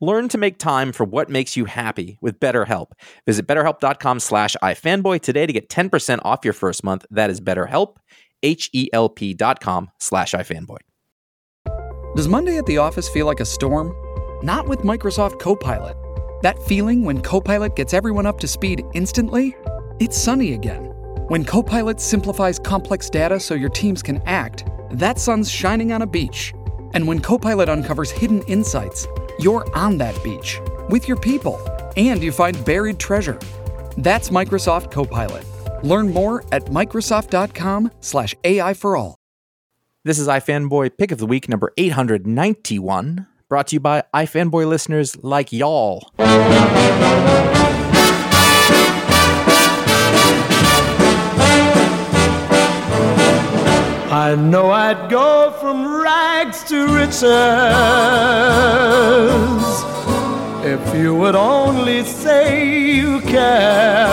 Learn to make time for what makes you happy with BetterHelp. Visit betterhelp.com slash ifanboy today to get 10% off your first month. That is betterhelp, H-E-L-P dot com slash ifanboy. Does Monday at the office feel like a storm? Not with Microsoft Copilot. That feeling when Copilot gets everyone up to speed instantly? It's sunny again. When Copilot simplifies complex data so your teams can act, that sun's shining on a beach. And when Copilot uncovers hidden insights, you're on that beach with your people and you find buried treasure. That's Microsoft Copilot. Learn more at Microsoft.com/slash AI for all. This is iFanboy Pick of the Week number 891, brought to you by iFanboy listeners like y'all. I know I'd go from rags to riches if you would only say you care.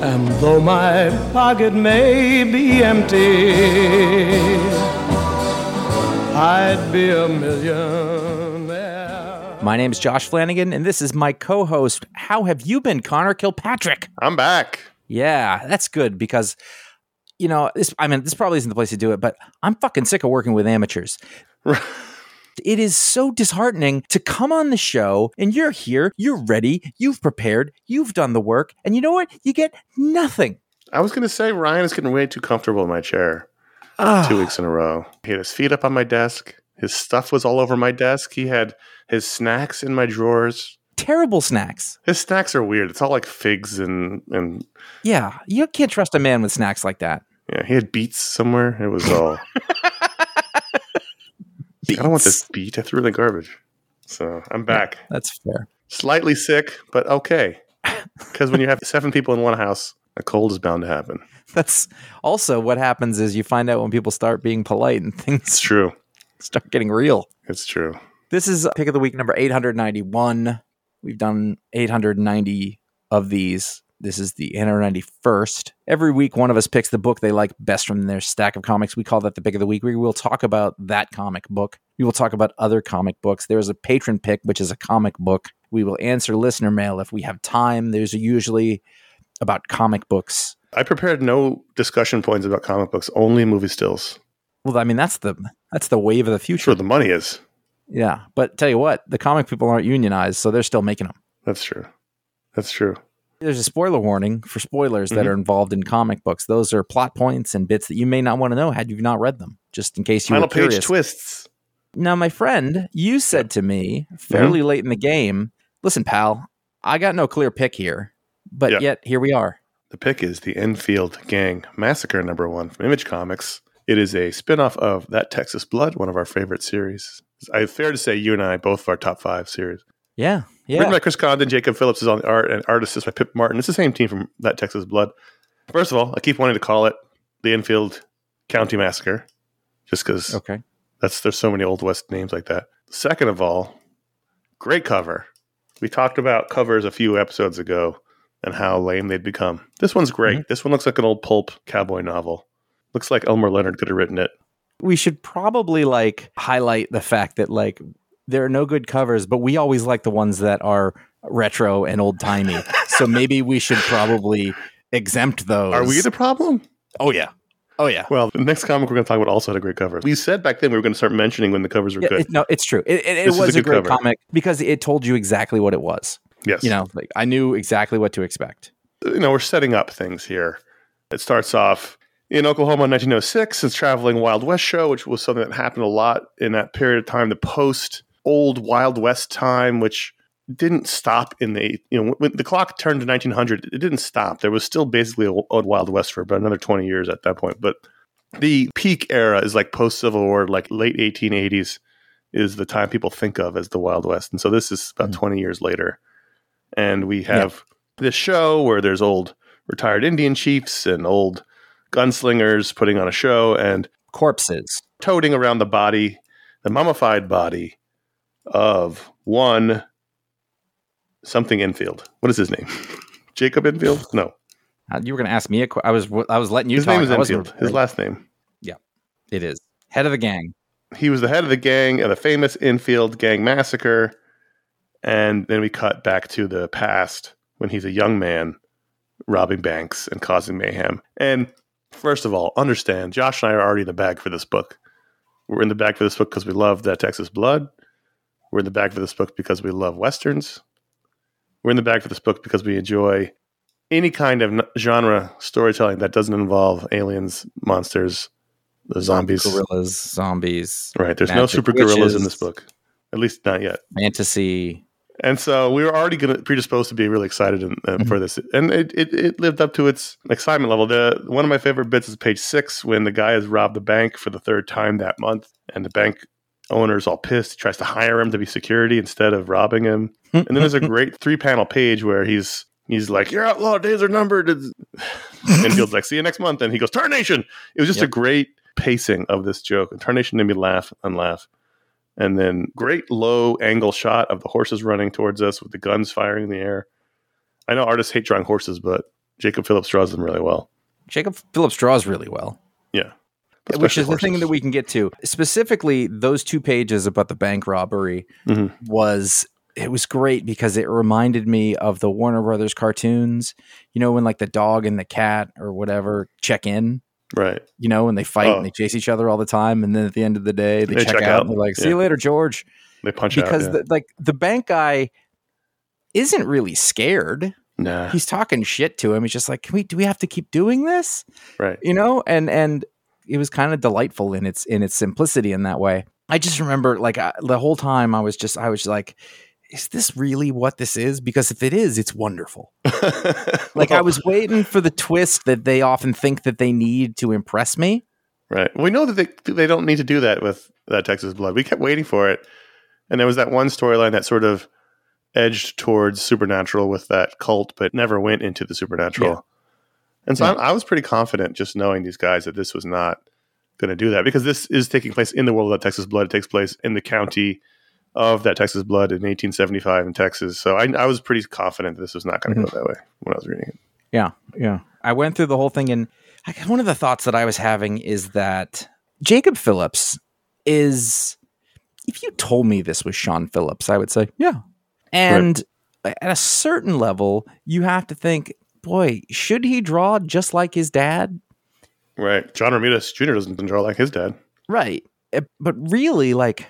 And though my pocket may be empty, I'd be a millionaire. My name is Josh Flanagan, and this is my co host. How have you been, Conor Kilpatrick? I'm back. Yeah, that's good because you know, this I mean, this probably isn't the place to do it, but I'm fucking sick of working with amateurs. it is so disheartening to come on the show and you're here, you're ready, you've prepared, you've done the work, and you know what? You get nothing. I was going to say Ryan is getting way too comfortable in my chair. Oh. Two weeks in a row. He had his feet up on my desk. His stuff was all over my desk. He had his snacks in my drawers. Terrible snacks. His snacks are weird. It's all like figs and and yeah. You can't trust a man with snacks like that. Yeah, he had beets somewhere. It was all. I don't want this beet. I threw in the garbage. So I'm back. Yeah, that's fair. Slightly sick, but okay. Because when you have seven people in one house, a cold is bound to happen. That's also what happens is you find out when people start being polite and things. It's true. Start getting real. It's true. This is pick of the week number 891. We've done 890 of these this is the 891st. Every week, one of us picks the book they like best from their stack of comics. We call that the pick of the week. We will talk about that comic book. We will talk about other comic books. There's a patron pick, which is a comic book. We will answer listener mail if we have time. There's usually about comic books. I prepared no discussion points about comic books, only movie stills. Well, I mean that's the that's the wave of the future. Sure, the money is. Yeah, but tell you what, the comic people aren't unionized, so they're still making them. That's true. That's true. There's a spoiler warning for spoilers mm-hmm. that are involved in comic books. Those are plot points and bits that you may not want to know had you not read them, just in case you Final were curious. page twists. Now, my friend, you said to me fairly mm-hmm. late in the game, listen, pal, I got no clear pick here, but yet here we are. The pick is the Enfield Gang Massacre number one from Image Comics. It is a spinoff of That Texas Blood, one of our favorite series. I fair to say you and I both of our top five series. Yeah, yeah. Written by Chris Condon, Jacob Phillips is on the art, and artist is by Pip Martin. It's the same team from that Texas Blood. First of all, I keep wanting to call it the Enfield County Massacre, just because okay, that's there's so many old west names like that. Second of all, great cover. We talked about covers a few episodes ago and how lame they'd become. This one's great. Mm-hmm. This one looks like an old pulp cowboy novel. Looks like Elmore Leonard could have written it. We should probably like highlight the fact that like there are no good covers, but we always like the ones that are retro and old timey. so maybe we should probably exempt those. Are we the problem? Oh yeah. Oh yeah. Well, the next comic we're going to talk about also had a great cover. We said back then we were going to start mentioning when the covers were Yeah, good. it- no, it's true. It, it, it was a a, great cover. comic because it told you exactly what it was. yes. You know, like I knew exactly what to expect. you know, we're setting up things here. It starts off in Oklahoma in 1906. It's traveling Wild West show, which was something that happened a lot in that period of time, the post old Wild West time, which didn't stop in the you know when the clock turned to 1900 it didn't stop there was still basically a old wild west for about another 20 years at that point but the peak era is like post civil war like late 1880s is the time people think of as the wild west and so this is about hmm. 20 years later and we have this show where there's old retired indian chiefs and old gunslingers putting on a show and Corpses. toting around the body, the mummified body of one something Enfield. What is his name? Jacob Enfield? No, Uh, You were going to ask me a question. I was I was letting you his talk. name is I. His last name. Yeah, it is head of the gang. He was the head of the gang of the famous Enfield gang massacre, and then we cut back to the past when he's a young man robbing banks and causing mayhem. And first of all, understand, Josh and I are already in the bag for this book. We're in the bag for this book because we love that Texas blood. We're in the bag for this book because we love westerns. We're in the bag for this book because we enjoy any kind of genre storytelling that doesn't involve aliens, monsters, the zombies. gorillas, zombies, Right. There's no super gorillas in this book, at least not yet. fantasy. And so we were already going to predisposed to be really excited in, uh, Mm-hmm. for this, and it, it it lived up to its excitement level. The one of my favorite bits is page six when the guy has robbed the bank for the third time that month, and the bank owner's all pissed. He tries to hire him to be security instead of robbing him. And then there's a great three panel page where he's he's like, "Your outlaw days are numbered," and Field's like, "See you next month," and he goes, "Tarnation." It was just a great pacing of this joke. And Tarnation made me laugh and laugh. And then great low angle shot of the horses running towards us with the guns firing in the air. I know artists hate drawing horses, but Jacob Phillips draws them really well. Jacob Phillips draws really well. Yeah. Which is the thing that we can get to. Specifically, those two pages about the bank robbery Mhm. was it was great because it reminded me of the Warner Brothers cartoons. You know, when like the dog and the cat or whatever check in. Right. You know, and they fight Oh. and they chase each other all the time, and then at the end of the day, they, They check, check out. And they're like, "See Yeah. you later, George." They punch Because out. yeah. the, like the bank guy isn't really scared. nah. He's talking shit to him. He's just like, "Can we? Do we have to keep doing this?" Right. you know and and it was kind of delightful in its in its simplicity in that way i just remember like I, the whole time i was just i was like is this really what this is because if it is it's wonderful like i was waiting for the twist that they often think that they need to impress me Right. We know that they they don't need to do that with that Texas Blood. We kept waiting for it, and there was that one storyline that sort of edged towards supernatural with that cult, but never went into the supernatural. Yeah. And so Yeah. I, I was pretty confident, just knowing these guys, that this was not going to do that because this is taking place in the world of that Texas Blood. It takes place in the county of that Texas Blood in 1875 in Texas. So I, I was pretty confident this was not going to Mm-hmm. go that way when I was reading it. yeah yeah i went through the whole thing and I, one of the thoughts that i was having is that jacob phillips is if you told me this was sean phillips i would say yeah and at a certain level you have to think boy should he draw just like his dad Right. John Romita Jr. doesn't draw like his dad. right Uh, but really like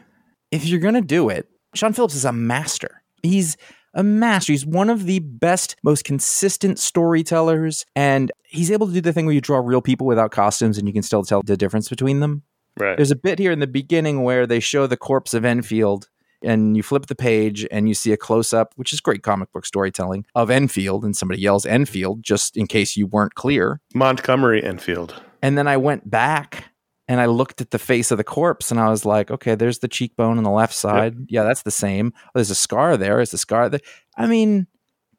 if you're gonna do it sean phillips is a master he's a master he's one of the best most consistent storytellers and he's able to do the thing where you draw real people without costumes and you can still tell the difference between them Right. there's a bit here in the beginning where they show the corpse of Enfield, and you flip the page and you see a close up, which is great comic book storytelling of Enfield, and somebody yells Enfield just in case you weren't clear. Montgomery Enfield. And then I went back and I looked at the face of the corpse and I was like, okay, there's the cheekbone on the left side. Yeah, that's the same. Oh, there's a scar there. Is the scar there? I mean,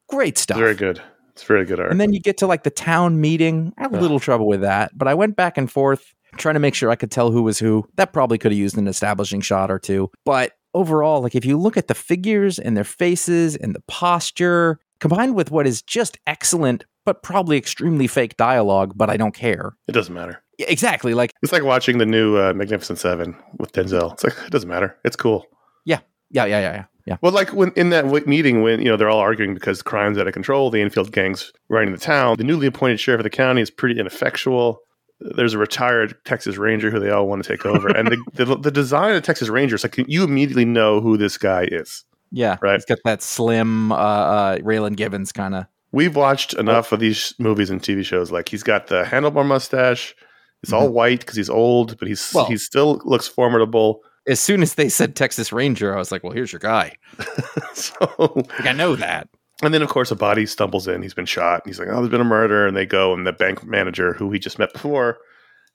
great stuff. Very good. It's very good art. And then you get to like the town meeting. I had a little trouble with that, but I went back and forth trying to make sure I could tell who was who. That probably could have used an establishing shot or two. But overall, like if you look at the figures and their faces and the posture, combined with what is just excellent, but probably extremely fake dialogue, but I don't care. It doesn't matter. Yeah, Exactly. Like, It's like watching the new uh, Magnificent Seven with Denzel. It's like it doesn't matter. It's cool. yeah, yeah, yeah, yeah, yeah. Yeah. Well, like when in that meeting when you know they're all arguing because crime's out of control, the Enfield gang's running the town. The newly appointed sheriff of the county is pretty ineffectual. There's a retired Texas Ranger who they all want to take over, and the, the the design of the Texas Ranger is like you immediately know who this guy is. Yeah. Right. He's got that slim uh, uh, Raylan Givens kind of. We've watched enough of these movies and TV shows. Like he's got the handlebar mustache. It's all white because he's old, but he's Mm-hmm. Well- he still looks formidable. As soon as they said Texas Ranger, I was like, well, here's your guy. so Like, I know that. And then, of course, a body stumbles in. He's been shot. And he's like, "Oh, there's been a murder." And they go, and the bank manager, who he just met before,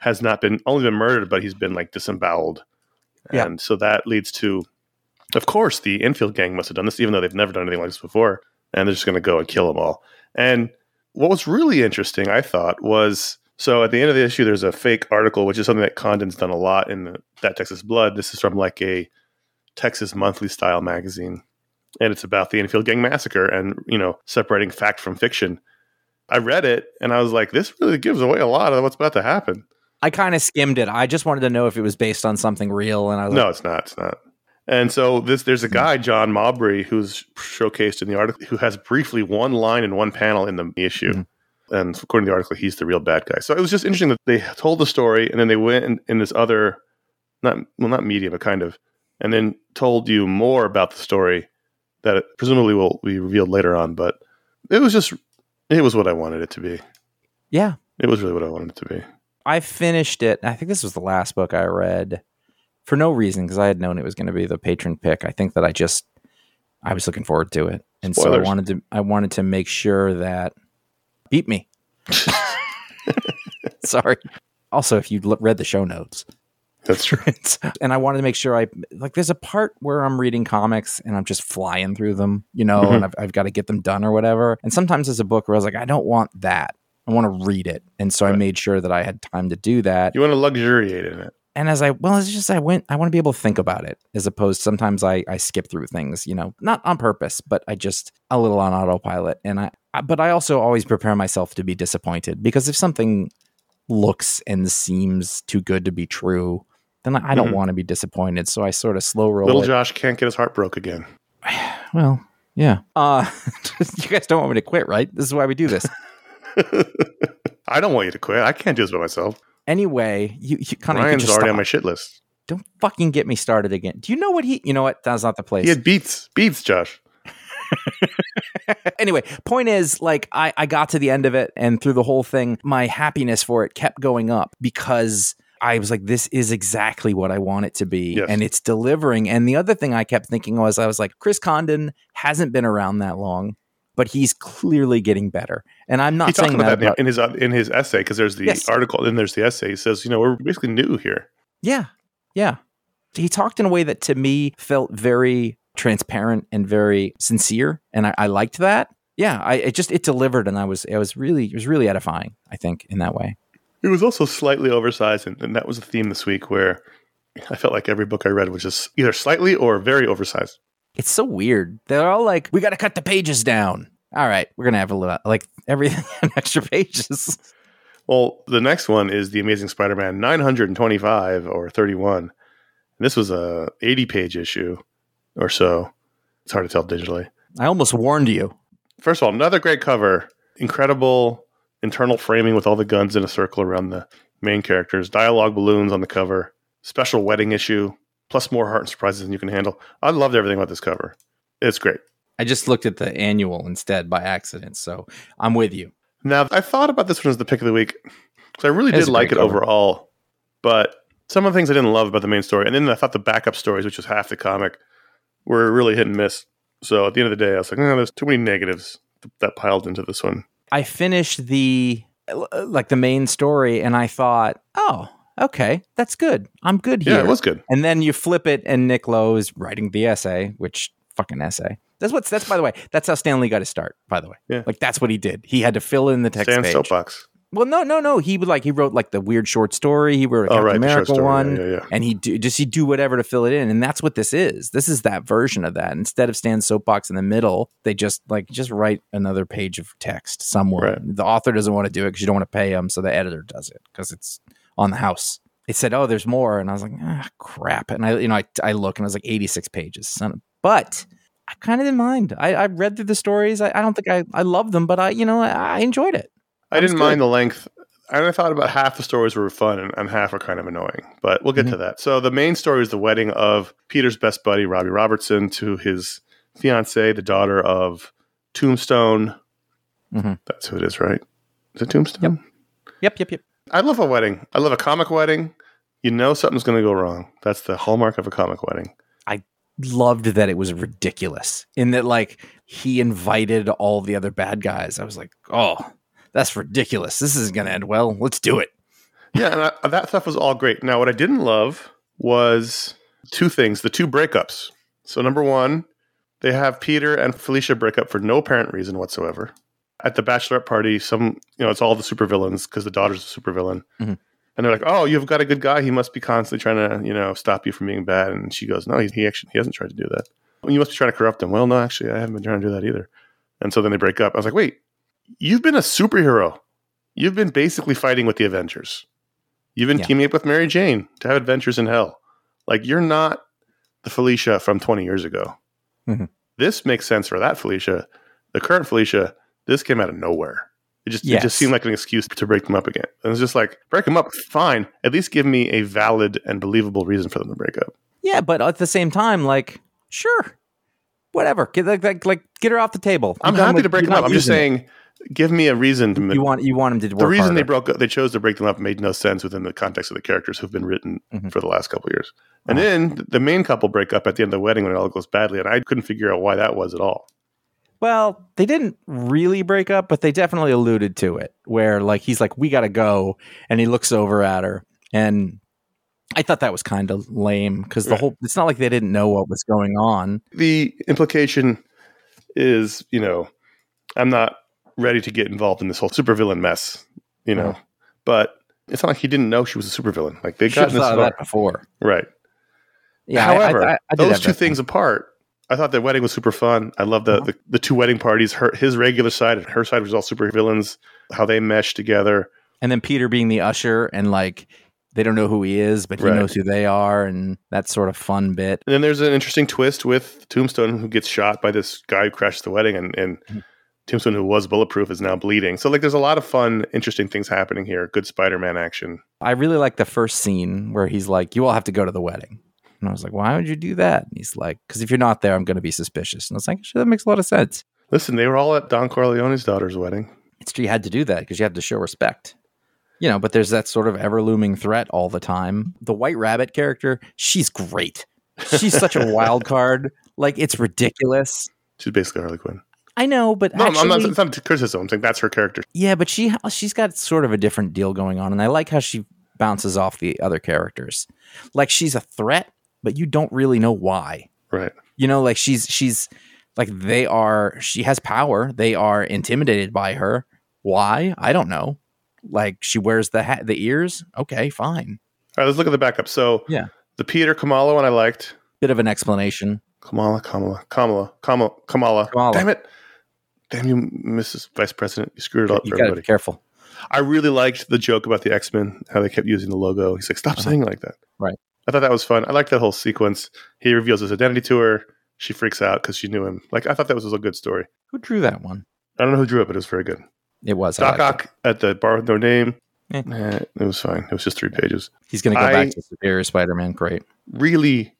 has not been only been murdered, but he's been like disemboweled. Yeah. And so that leads to, of course, the Enfield gang must have done this, even though they've never done anything like this before. And they're just going to go and kill them all. And what was really interesting, I thought, was so at the end of the issue, there's a fake article, which is something that Condon's done a lot in the, that Texas Blood. This is from like a Texas Monthly style magazine and it's about the Enfield Gang massacre and you know separating fact from fiction. I read it and I was like, this really gives away a lot of what's about to happen. I kind of skimmed it. I just wanted to know if it was based on something real. And I was No, like, it's not. It's not. And so this, there's a guy, John Mabry, who's showcased in the article, who has briefly one line in one panel in the issue. Mhm. And according to the article, he's the real bad guy. So it was just interesting that they told the story and then they went in, in this other, not well, not media, but kind of, and then told you more about the story that it presumably will be revealed later on. But it was just, it was what I wanted it to be. yeah, It was really what I wanted it to be. I finished it. I think this was the last book I read for no reason because I had known it was going to be the patron pick. I think that I just I was looking forward to it, and so I wanted to I wanted to make sure that beat me. Sorry. Also, if you read the show notes, That's true. And I wanted to make sure I like. There's a part where I'm reading comics and I'm just flying through them, you know, Mhm. and I've, I've got to get them done or whatever. And sometimes there's a book where I was like, I don't want that. I want to read it, and so I made sure that I had time to do that. You want to luxuriate in it. And as I well, it's just I went. I want to be able to think about it, as opposed. Sometimes I I skip through things, you know, not on purpose, but I just a little on autopilot. And I, I but I also always prepare myself to be disappointed because if something looks and seems too good to be true, then I, I don't Mhm. want to be disappointed. So I sort of slow roll. Little it. Josh can't get his heart broke again. Well, yeah. Uh, you guys don't want me to quit, right? This is why we do this. I don't want you to quit. I can't do this by myself. Anyway, you, you kind of Ryan's just already stop. on my shit list. Don't fucking get me started again. Do you know what he? You know what? That's not the place. He had beats, beats, Josh. anyway, point is, like, I, I got to the end of it, and through the whole thing, my happiness for it kept going up because I was like, this is exactly what I want it to be. Yes. And it's delivering. And the other thing I kept thinking was, I was like, Chris Condon hasn't been around that long, but he's clearly getting better. And I'm not talked saying about that. about- in his uh, in his essay because there's the Yes. article and there's the essay. He says, you know, we're basically new here. Yeah. Yeah. He talked in a way that to me felt very transparent and very sincere. And I, I liked that. Yeah. I it just it delivered and I was it was really it was really edifying, I think, in that way. It was also slightly oversized, and, and that was the theme this week where I felt like every book I read was just either slightly or very oversized. It's so weird. They're all like, we gotta cut the pages down. All right, we're gonna have a little like everything on extra pages. Well, the next one is the Amazing Spider-Man 925 or 31. This was a 80 page issue or so. It's hard to tell digitally. I almost warned you. First of all, another great cover. Incredible internal framing with all the guns in a circle around the main characters. Dialogue balloons on the cover. Special wedding issue. Plus more heart and surprises than you can handle. I loved everything about this cover. It's great. I just looked at the annual instead by accident, so I'm with you. Now, I thought about this one as the pick of the week because I really did like it cover. overall. But some of the things I didn't love about the main story, and then I thought the backup stories, which was half the comic, were really hit and miss. So at the end of the day, I was like, no, there's too many negatives that piled into this one. I finished the uh, like the main story and I thought, oh, okay, that's good. I'm good here. Yeah, it was good. And then you flip it, and Nick Lowe is writing the essay, which fucking essay. That's what's that's by the way. That's how Stan Lee got his start. By the way, Yeah. like that's what he did. He had to fill in the text Stan's page. soapbox. Well, no, no, no. He would like he wrote like the weird short story. He wrote a Oh, right, the short America one, Yeah, yeah, and he do, just he do whatever to fill it in, and that's what this is. This is that version of that. Instead of Stan's soapbox in the middle, they just like just write another page of text somewhere. Right. The author doesn't want to do it because you don't want to pay him, so the editor does it because it's on the house. It said, "Oh, there's more," and I was like, "Ah, crap!" And I, you know, I, I look and I was like, "86 pages." But I kind of didn't mind. I, I read through the stories. I, I don't think I, I love them, but I, you know, I, I enjoyed it. I didn't mind the length. And I thought about half the stories were fun and, and half are kind of annoying, but we'll get Mm-hmm. to that. So the main story is the wedding of Peter's best buddy, Robbie Robertson, to his fiancee, the daughter of Tombstone. Mhm. That's who it is, right? Is it Tombstone? Yep, yep, yep. I love a wedding. I love a comic wedding. You know something's going to go wrong. That's the hallmark of a comic wedding. I loved that it was ridiculous in that like he invited all the other bad guys. I was like, oh, that's ridiculous. This isn't going to end well. Let's do it. Yeah, and I, that stuff was all great. Now, what I didn't love was two things: the two breakups. So, number one, they have Peter and Felicia break up for no apparent reason whatsoever. At the bachelorette party, some you know it's all the supervillains because the daughter's a supervillain, Mhm. and they're like, "Oh, you've got a good guy. He must be constantly trying to you know stop you from being bad." And she goes, "No, he, he actually he hasn't tried to do that. You must be trying to corrupt him." Well, no, actually, I haven't been trying to do that either. And so then they break up. I was like, "Wait, you've been a superhero. You've been basically fighting with the Avengers." You've been Yeah. teaming up with Mary Jane to have adventures in hell. Like you're not the Felicia from 20 years ago. Mhm. This makes sense for that Felicia. The current Felicia, this came out of nowhere. It just it just seemed like an excuse to break them up again. And it's just like break them up, fine. At least give me a valid and believable reason for them to break up. Yeah, but at the same time, like, sure, whatever. Get like, like, like get her off the table. I'm done happy with- to break them up. I'm just using it. saying, give me a reason to. you want you want them to work the reason they broke up, they chose to break them up made no sense within the context of the characters who've been written Mhm. for the last couple of years. And then the main couple break up at the end of the wedding when it all goes badly, and I couldn't figure out why that was at all. Well, they didn't really break up, but they definitely alluded to it. Where like he's like, "We got to go," and he looks over at her, and I thought that was kind of lame because the Right. whole. It's not like they didn't know what was going on. The implication is, you know, I'm not ready to get involved in this whole supervillain mess, you know, Uh-huh. but it's not like he didn't know she was a supervillain. Like they got have this thought of that before. right. Yeah. However, I, I, I those two that things apart, I thought the wedding was super fun. I love the, Uh-huh. the the two wedding parties. Her his regular side and her side was all super villains. How they mesh together. And then Peter being the usher and like they don't know who he is, but he Right. knows who they are, and that sort of fun bit. And then there's an interesting twist with Tombstone, who gets shot by this guy who crashed the wedding, and, and Mhm. Tombstone, who was bulletproof, is now bleeding. So like, there's a lot of fun, interesting things happening here. Good Spider-Man action. I really like the first scene where he's like, "You all have to go to the wedding," and I was like, "Why would you do that?" And he's like, "Because if you're not there, I'm going to be suspicious." And I was like, "Sure, that makes a lot of sense." Listen, they were all at Don Corleone's daughter's wedding. It's true you had to do that because you have to show respect. You know, but there's that sort of ever looming threat all the time. The White Rabbit character, she's great. She's such a wild card. Like it's ridiculous. She's basically Harley Quinn. I know, but No, actually, I'm not. It's not criticism. I'm saying that's her character. yeah, but she she's got sort of a different deal going on, and I like how she bounces off the other characters. Like she's a threat, but you don't really know why. Right. You know, like she's she's like they are. She has power. They are intimidated by her. Why? I don't know. Like she wears the hat, the ears. Okay, fine. All right. Let's look at the backup. So Yeah. the Peter Kamala one I liked. Bit of an explanation. Kamala, Kamala, Kamala, Kamala, Kamala. Kamala. Damn it. Damn you, Mrs. Vice President. You screwed it up You for everybody. be careful. I really liked the joke about the X Men, how they kept using the logo. He's like, stop uh-huh. saying it like that. Right. I thought that was fun. I liked that whole sequence. He reveals his identity to her. She freaks out because she knew him. Like, I thought that was a good story. Who drew that one? I don't know who drew it, but it was very good. It was Doc liked it. At the bar with no name. Eh. Eh, it was fine. It was just three pages. He's going to go I- back to Superior Spider-Man. Great. Really,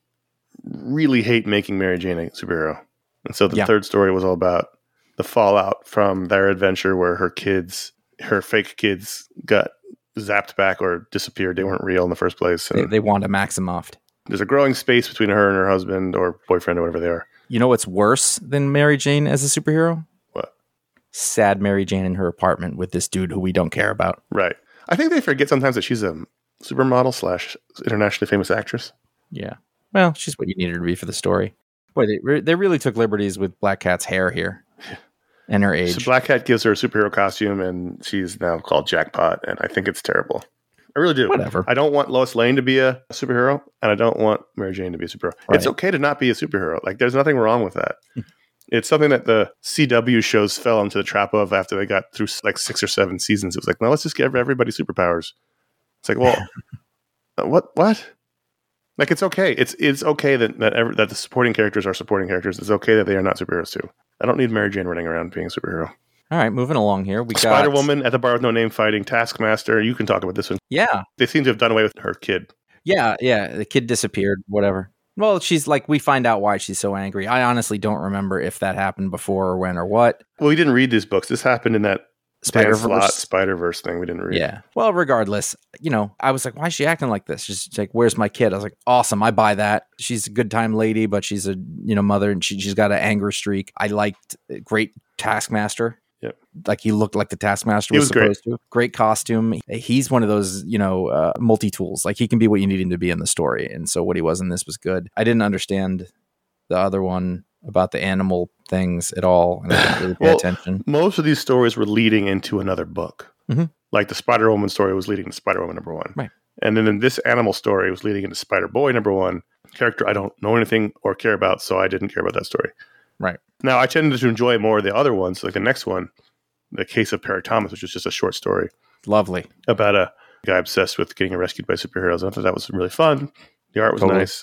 really hate making Mary Jane a superhero. And so the Yeah. third story was all about the fallout from their adventure where her kids, her fake kids, got zapped back or disappeared. They weren't real in the first place. They, they want a Maximoff. there's a growing space between her and her husband or boyfriend or whatever they are. You know what's worse than Mary Jane as a superhero? What? Sad Mary Jane in her apartment with this dude who we don't care about. Right. I think they forget sometimes that she's a supermodel slash internationally famous actress. Yeah. Well, she's what you needed her to be for the story. Boy, they re- they really took liberties with Black Cat's hair here. And her age. So. Black Cat gives her a superhero costume, and she's now called Jackpot, and I think it's terrible. I really do. Whatever. I don't want Lois Lane to be a superhero, and I don't want Mary Jane to be a superhero. It's okay to not be a superhero. Like, there's nothing wrong with that. Hmm. it's something that the CW shows fell into the trap of after they got through like six or seven seasons. It was like, no, let's just give everybody superpowers. It's like, well, what? What? Like, it's okay. It's it's okay that that, ever, that the supporting characters are supporting characters. It's okay that they are not superheroes too. I don't need Mary Jane running around being a superhero. All right, moving along here. We got Spider Woman at the bar with no name fighting Taskmaster. You can talk about this one. Yeah, They seem to have done away with her kid. yeah, yeah. The kid disappeared. Whatever. Well, she's like, we find out why she's so angry. I honestly don't remember if that happened before or when or what. Well, we didn't read these books. This happened in that Spider Verse. Spider Verse thing. We didn't read. Yeah. Well, regardless, you know, I was like, why is she acting like this? She's like, where's my kid? I was like, awesome. I buy that. She's a good time lady, but she's a, you know, mother and she, she's got an anger streak. I liked uh, great Taskmaster. Yep. Like he looked like the Taskmaster was, was great. supposed to. Great costume. He's one of those, you know, uh, multi tools. Like he can be what you need him to be in the story. And so what he was in this was good. I didn't understand the other one about the animal things at all. And I didn't really pay Well, attention. Most of these stories were leading into another book. Mhm. Like the Spider Woman story was leading to Spider Woman number one. Right. And then this animal story was leading into Spider Boy number one. Character I don't know anything or care about, so I didn't care about that story. Right. Now I tended to enjoy more of the other ones, like the next one, The Case of Perry Thomas, which is just a short story. Lovely. about a guy obsessed with getting rescued by superheroes. I thought that was really fun. The art was Totally. nice.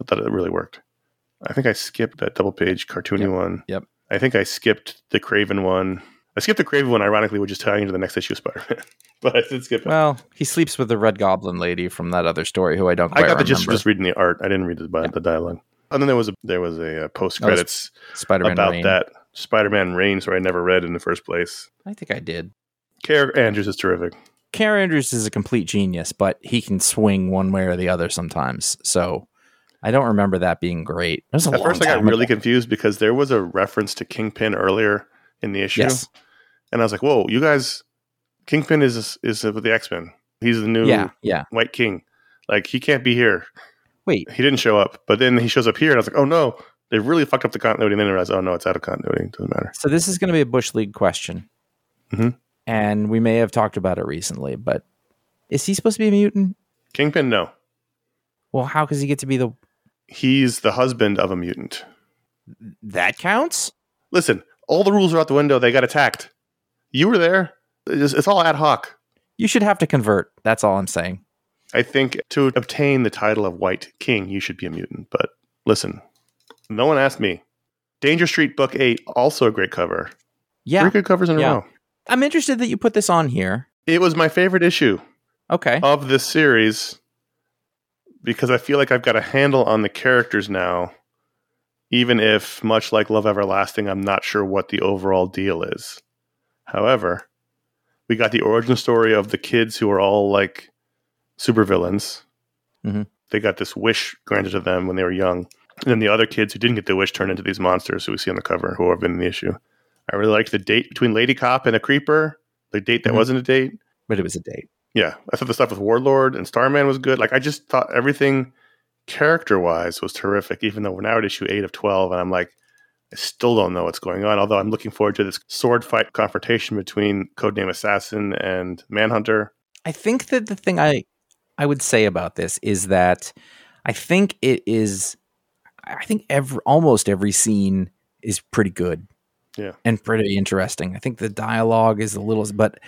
I thought it really worked. I think I skipped that double page cartoony Yep. one. Yep. I think I skipped the Kraven one. I skipped the Kraven one, ironically, which is tying into the next issue of Spider Man. but I did skip it. Well, he sleeps with the Red Goblin lady from that other story, who I don't I got the gist just reading the art. I didn't read the, the dialogue. And then there was a there was a, uh post credits Spider-Man about Reign. that Spider Man Reign, story I never read in the first place. I think I did. Kaare Andrews is terrific. Kaare Andrews is a complete genius, but he can swing one way or the other sometimes. So I don't remember that being great. That was a At first, I got time really confused because there was a reference to Kingpin earlier in the issue. Yes. And I was like, "Whoa, you guys! Kingpin is is with the X Men. He's the new Yeah. Yeah. White King. Like he can't be here. Wait. He didn't show up, but then he shows up here, and I was like, "Oh no, they really fucked up the continuity." And then I realized, "Oh no, it's out of continuity. It doesn't matter." So this is going to be a Bush League question. Mhm. And we may have talked about it recently, but is he supposed to be a mutant? Kingpin, no, Well, how does he get to be the. He's the husband of a mutant. That counts? Listen, all the rules are out the window. They got attacked. You were there. It's, it's all ad hoc. You should have to convert. That's all I'm saying. I think to obtain the title of White King, you should be a mutant. But listen, no one asked me. Danger Street Book Eight, also a great cover. Yeah. Three good covers in a row. I'm interested that you put this on here. It was my favorite issue Okay. of this series because I feel like I've got a handle on the characters now, even if, much like Love Everlasting, I'm not sure what the overall deal is. However, we got the origin story of the kids who are all like supervillains. Mhm. They got this wish granted to them when they were young. And then the other kids who didn't get the wish turned into these monsters who we see on the cover who have been in the issue. I really liked the date between Lady Cop and a creeper, the date that Mhm. wasn't a date. but it was a date. Yeah, I thought the stuff with Warlord and Starman was good. Like I just thought everything character wise was terrific, even though we're now at issue eight of twelve, and I'm like, I still don't know what's going on. Although I'm looking forward to this sword fight confrontation between Codename Assassin and Manhunter. I think that the thing I I would say about this is that I think it is I think every almost every scene is pretty good. Yeah. And pretty interesting. I think the dialogue is a little but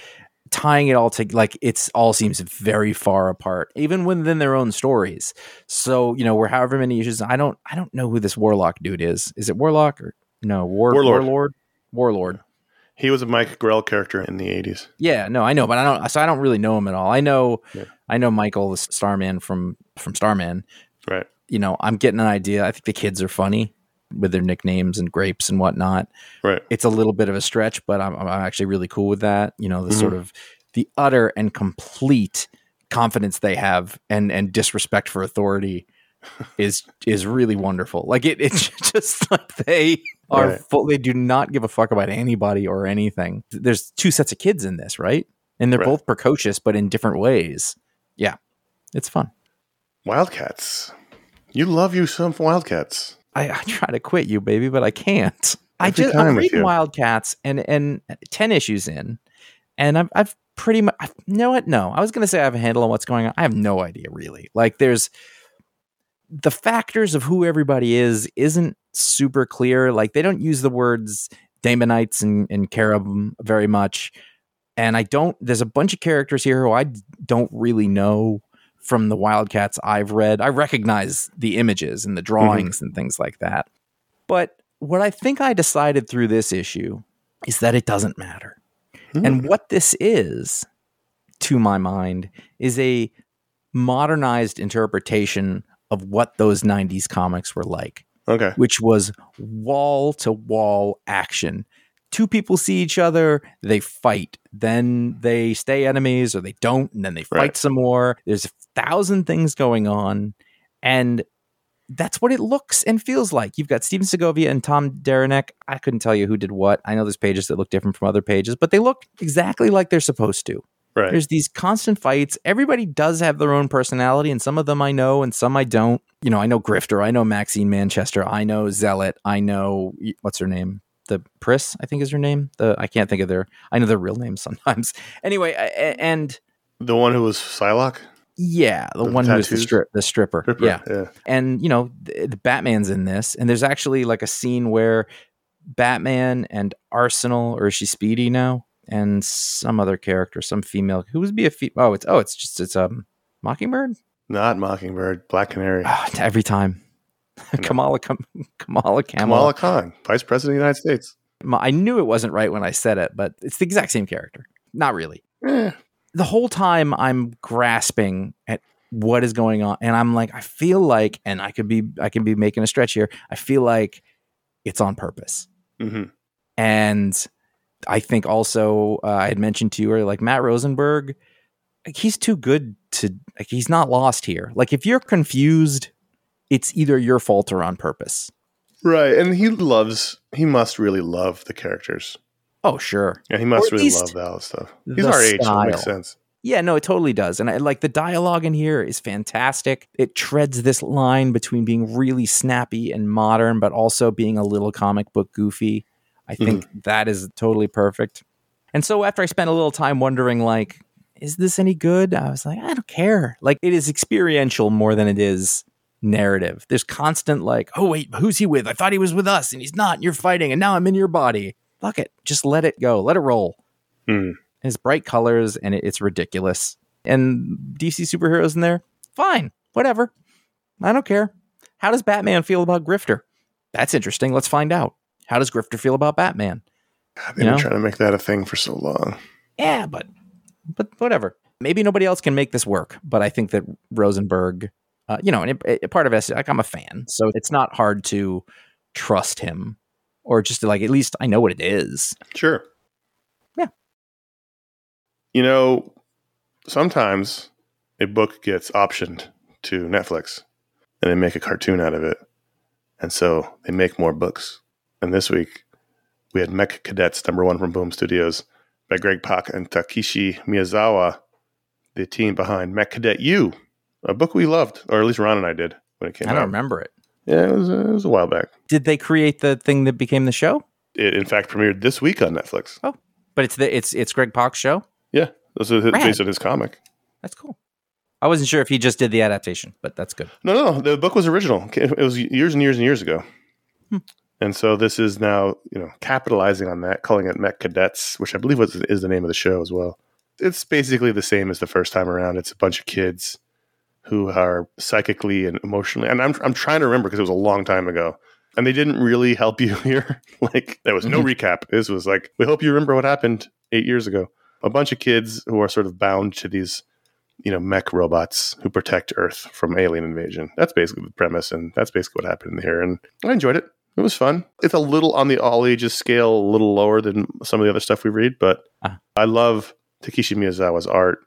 tying it all to like it's all seems very far apart even within their own stories. So, you know, we're however many issues I don't I don't know who this warlock dude is. Is it warlock or no, war Warlord. warlord? Warlord. He was a Mike Grell character in the '80s. Yeah, no, I know, but I don't. So I don't really know him at all. I know, Yeah. I know Michael, the Starman from from Starman. Right. You know, I'm getting an idea. I think the kids are funny with their nicknames and grapes and whatnot. Right. It's a little bit of a stretch, but I'm, I'm actually really cool with that. You know, the Mhm. sort of the utter and complete confidence they have and and disrespect for authority is is really wonderful. Like it, it's just like they are Right. full. They do not give a fuck about anybody or anything. There's two sets of kids in this, right? And they're Right. both precocious, but in different ways. Yeah, it's fun. Wildcats. You love you some Wildcats. I, I try to quit you, baby, but I can't. I just I'm reading. Wildcats and and ten issues in, and I've I've pretty much you know what? No, I was gonna say I have a handle on what's going on. I have no idea really. Like there's the factors of who everybody is isn't super clear. Like they don't use the words Daemonites and, and cherubim very much. And I don't, there's a bunch of characters here who I don't really know from the Wildcats I've read. I recognize the images and the mm-hmm. drawings and things like that. But what I think I decided through this issue is that it doesn't matter. Hmm. And what this is, to my mind, is a modernized interpretation of what those 90s comics were like Okay. which was wall to wall action. Two people see each other, they fight, then they stay enemies or they don't, and then they fight Right. some more. There's a thousand things going on, and that's what it looks and feels like. You've got Stephen Segovia and Tom Derenick. I couldn't tell you who did what. I know there's pages that look different from other pages, but they look exactly like they're supposed to. Right. There's these constant fights. Everybody does have their own personality, and some of them I know, and some I don't. You know, I know Grifter, I know Maxine Manchester, I know Zealot, I know what's her name, the Pris, I think is her name. The I can't think of their. I know their real names sometimes. Anyway, I- and the one who was Psylocke? yeah, the The one who is the tattoos? strip, the stripper. Ripper? Yeah, Yeah. and you know the, the Batman's in this, and there's actually like a scene where Batman and Arsenal, or is she Speedy now, and some other character, some female who would be a fe- oh, it's oh, it's just it's um Mockingbird Not Mockingbird. Black Canary. Ah, every time. Kamala Kamala Kamala Kamala. Khan, Vice President of the United States. I knew it wasn't right when I said it, but it's the exact same character. Not really. Eh, the whole time I'm grasping at what is going on and I'm like I feel like and I could be I can be making a stretch here. I feel like it's on purpose. mhm. And I think also uh, I had mentioned to you earlier like Matt Rosenberg like he's too good to like he's not lost here. Like if you're confused it's either your fault or on purpose. Right. And he loves, he must really love the characters. Oh sure. Yeah, he must really love that stuff. He's our age, so it makes sense. Yeah, no, it totally does. And I, like the dialogue in here is fantastic. It treads this line between being really snappy and modern, but also being a little comic book goofy. I mm-hmm. think that is totally perfect. And so after I spent a little time wondering, like, is this any good? I was like, I don't care. Like, it is experiential more than it is narrative. There's constant, like, oh, wait, who's he with? I thought he was with us and he's not. And you're fighting and now I'm in your body. Fuck it. Just let it go. Let it roll Hmm. his bright colors and it, it's ridiculous. And DC superheroes in there, fine, whatever. I don't care. How does Batman feel about Grifter? That's interesting. Let's find out. How does Grifter feel about Batman? You they've been know? trying to make that a thing for so long. Yeah, but but whatever. Maybe nobody else can make this work, but I think that Rosenberg, uh, you know, and it, it- part of us, like I'm a fan, so it's not hard to trust him, or just like at least I know what it is. Sure. Yeah. You know, sometimes a book gets optioned to Netflix and they make a cartoon out of it. And so they make more books. And this week we had Mech Cadets, number one from Boom Studios, by Greg Pak and Takeshi Miyazawa, the team behind Mech Cadet Yu, a book we loved, or at least Ron and I did when it came out. I don't out. remember it. Yeah, it was, uh, it was a while back. Did they create the thing that became the show? It, in fact, premiered this week on Netflix. Oh, but it's the it's it's Greg Pak's show. Yeah, this is Rad. based on his comic. That's cool. I wasn't sure if he just did the adaptation, but that's good. No, no, the book was original. It was years and years and years ago. Hmm. And so this is now, you know, capitalizing on that, calling it Mech Cadets, which I believe was, is the name of the show as well. It's basically the same as the first time around. It's a bunch of kids who are psychically and emotionally, and I'm I'm trying to remember because it was a long time ago, and they didn't really help you here. like there was no recap. This was like, we hope you remember what happened eight years ago. A bunch of kids who are sort of bound to these you know, mech robots who protect Earth from alien invasion. That's basically the premise, and that's basically what happened here. And I enjoyed it. It was fun. It's a little on the all ages scale, a little lower than some of the other stuff we read, but Ah. I love Takeshi Miyazawa's art,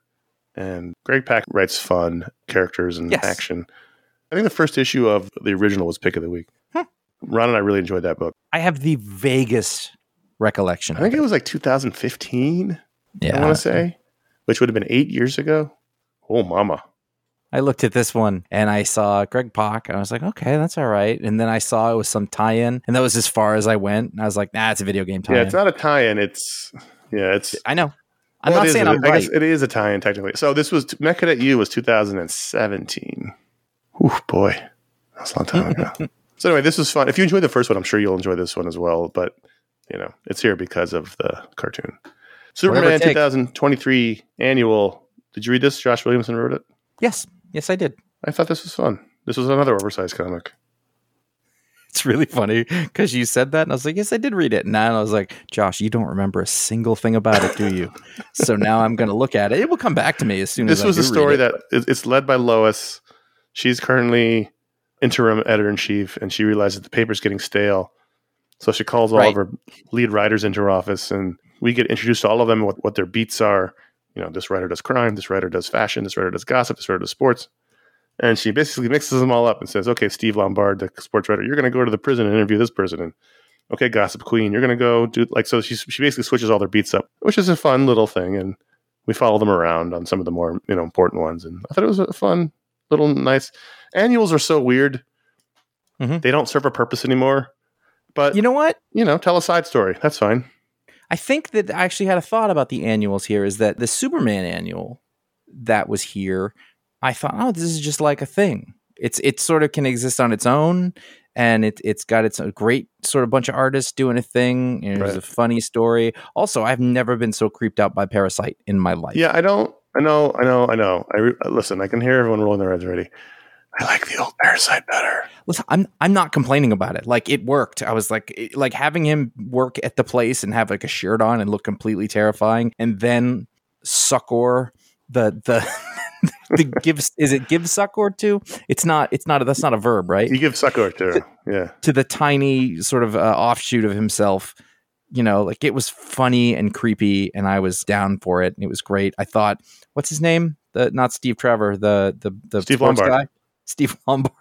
and Greg Pak writes fun characters and Yes. action. I think the first issue of the original was pick of the week. Hmm. Ron and I really enjoyed that book. I have the vaguest recollection. I think of it was like 2015. yeah, I want to say, which would have been eight years ago. Oh, mama. I looked at this one and I saw Greg Pak. And I was like, okay, that's all right. And then I saw it was some tie-in, and that was as far as I went. And I was like, nah, it's a video game tie-in. Yeah, it's not a tie-in. It's yeah, it's. I know. I'm well, not is saying a- I'm I right. guess it is Italian technically. So this was Mech Cadet Yu was 2017. Oof, boy, that's a long time ago. so anyway, this was fun. If you enjoyed the first one, I'm sure you'll enjoy this one as well. But you know, it's here because of the cartoon. Superman it takes. 2023 annual. Did you read this? Josh Williamson wrote it. yes, yes, I did. I thought this was fun. This was another oversized comic. It's really funny because you said that, and I was like, "Yes, I did read it." And I was like, "Josh, you don't remember a single thing about it, do you?" so now I'm going to look at it. It will come back to me as soon as This was a story it. that it- it's led by Lois. She's currently interim editor in chief, and she realizes the paper's getting stale. So she calls all Right. of her lead writers into her office, and we get introduced to all of them, what, what their beats are. You know, this writer does crime, this writer does fashion, this writer does gossip, this writer does sports. And she basically mixes them all up and says, okay, Steve Lombard, the sports writer, you're going to go to the prison and interview this person. And okay, Gossip Queen, you're going to go do like, so she, she basically switches all their beats up, which is a fun little thing. And we follow them around on some of the more, you know, important ones. And I thought it was a fun little nice. Annuals are so weird. Mhm. They don't serve a purpose anymore. But, You know what? you know tell a side story. That's fine. I think that I actually had a thought about the annuals here. Is that the Superman annual that was here? I thought, oh, this is just like a thing. It's it sort of can exist on its own, and it it's got its a great sort of bunch of artists doing a thing. It was Right. a funny story. Also, I've never been so creeped out by Parasite in my life. Yeah, I don't. I know. I know. I know. I re- listen. I can hear everyone rolling their eyes already. I like the old Parasite better. Listen, I'm I'm not complaining about it. Like it worked. I was like it- like having him work at the place and have like a shirt on and look completely terrifying, and then Succor the the the gives is it give Succor to? It's not. It's not. That's not a verb, right? You give sucker to yeah. to the tiny sort of uh, offshoot of himself. You know, like it was funny and creepy, and I was down for it. And it was great. I thought, what's his name? The not Steve Trevor, the the the Steve Lombard. guy, Steve Lombard.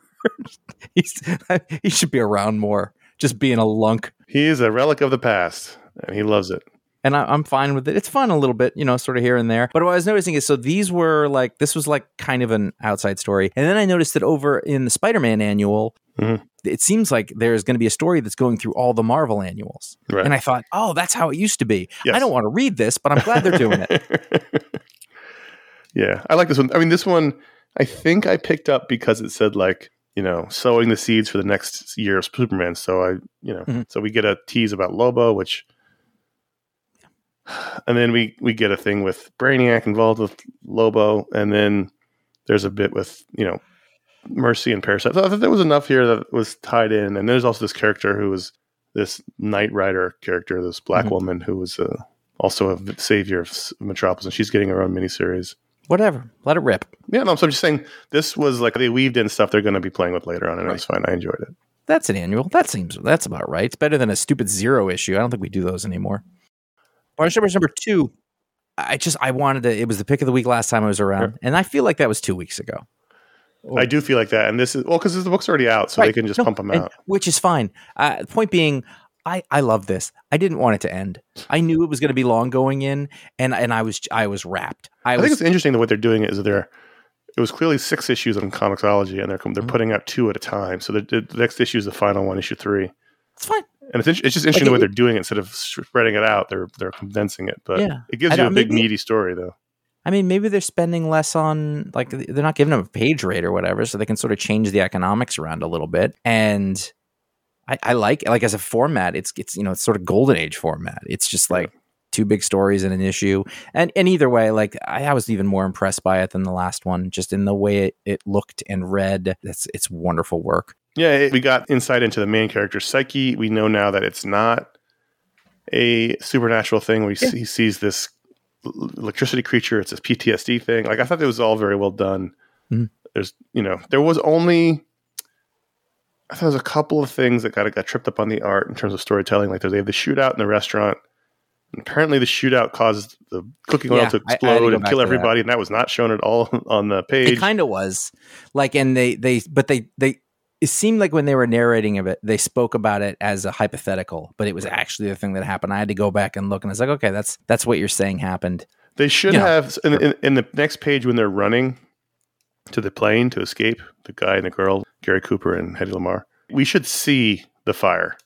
He's he should be around more, just being a lunk. He is a relic of the past, and he loves it. And I, I'm fine with it. It's fun a little bit, you know, sort of here and there. But what I was noticing is so these were like, this was like kind of an outside story. And then I noticed that over in the Spider Man annual, Mhm. it seems like there's going to be a story that's going through all the Marvel annuals. Right. And I thought, oh, that's how it used to be. Yes. I don't want to read this, but I'm glad they're doing it. yeah, I like this one. I mean, this one I think I picked up because it said like you know sowing the seeds for the next year of Superman. So I you know Mhm. so we get a tease about Lobo, which. And then we, we get a thing with Brainiac involved with Lobo, and then there's a bit with you know Mercy and Parasite. So I thought there was enough here that was tied in, and there's also this character who was this Knight Rider character, this black Mhm. woman who was uh, also a savior of Metropolis, and she's getting her own miniseries. Whatever. Let it rip. Yeah, no, so I'm just saying this was like they weaved in stuff they're going to be playing with later on, and it was fine. I enjoyed it. That's an annual. That seems, that's about right. It's better than a stupid zero issue. I don't think we do those anymore. Barnes number two. I just, I wanted to, it was the pick of the week last time I was around. And I feel like that was two weeks ago. I do feel like that, and this is well because the book's already out, so they can just No, pump them and- out. which is fine. Uh, point being, I I love this. I didn't want it to end. I knew it was going to be long going in, and and I was I was wrapped. I, I, was think it's interesting the way they're doing it is they're it was clearly six issues on Comixology, and they're they're Mhm. putting out two at a time. So the, the next issue is the final one, issue three, it's fine. And it's it's just interesting the it- way they're doing it instead of spreading it out. They're they're condensing it, but Yeah. it gives you a big maybe- meaty story though. I mean, maybe they're spending less on like they're not giving them a page rate or whatever, so they can sort of change the economics around a little bit. And I, I like like as a format, it's it's you know it's sort of golden age format. It's just like two big stories in an issue, and and either way, like I, I was even more impressed by it than the last one, just in the way it, it looked and read. It's it's wonderful work. Yeah, it- we got insight into the main character's psyche. We know now that it's not a supernatural thing. We see, he sees this electricity creature. It's this PTSD thing. Like I thought it was all very well done. Mhm. There's, you know, there was only. I thought there was a couple of things that got got tripped up on the art in terms of storytelling. Like they have the shootout in the restaurant. And apparently, the shootout caused the cooking oil Yeah, to I- I to explode and kill to that. everybody, and that was not shown at all on the page. It kind of was like, and they they but they they it seemed like when they were narrating of it, they spoke about it as a hypothetical, but it was actually the thing that happened. I had to go back and look, and I was like, okay, that's that's what you're saying happened. They should You know. have in, in, in the next page when they're running. to the plane to escape, the guy and the girl, Gary Cooper and Hedy Lamarr. We should see the fire.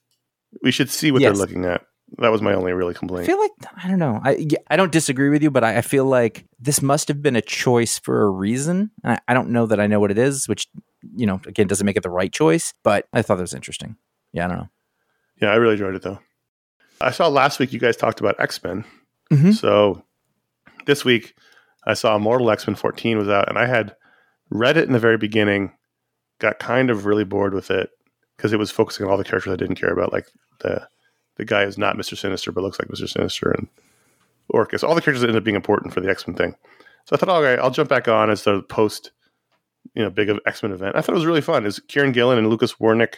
We should see what Yes. they're looking at. That was my only really complaint. I feel like I don't know. I I don't disagree with you, but I, I feel like this must have been a choice for a reason. I, I don't know that I know what it is, which you know again doesn't make it the right choice. But I thought it was interesting. Yeah, I don't know. yeah, I really enjoyed it though. I saw last week you guys talked about X Men. Mhm. So this week I saw Immortal X Men 14 was out, and I had read it in the very beginning, got kind of really bored with it because it was focusing on all the characters I didn't care about, like the the guy who's not Mister Sinister but looks like Mister Sinister and Orcus. All the characters that ended up being important for the X Men thing. So I thought, okay, I'll jump back on as the post, you know, big of X Men event. I thought it was really fun. It's Kieron Gillen and Lucas Werneck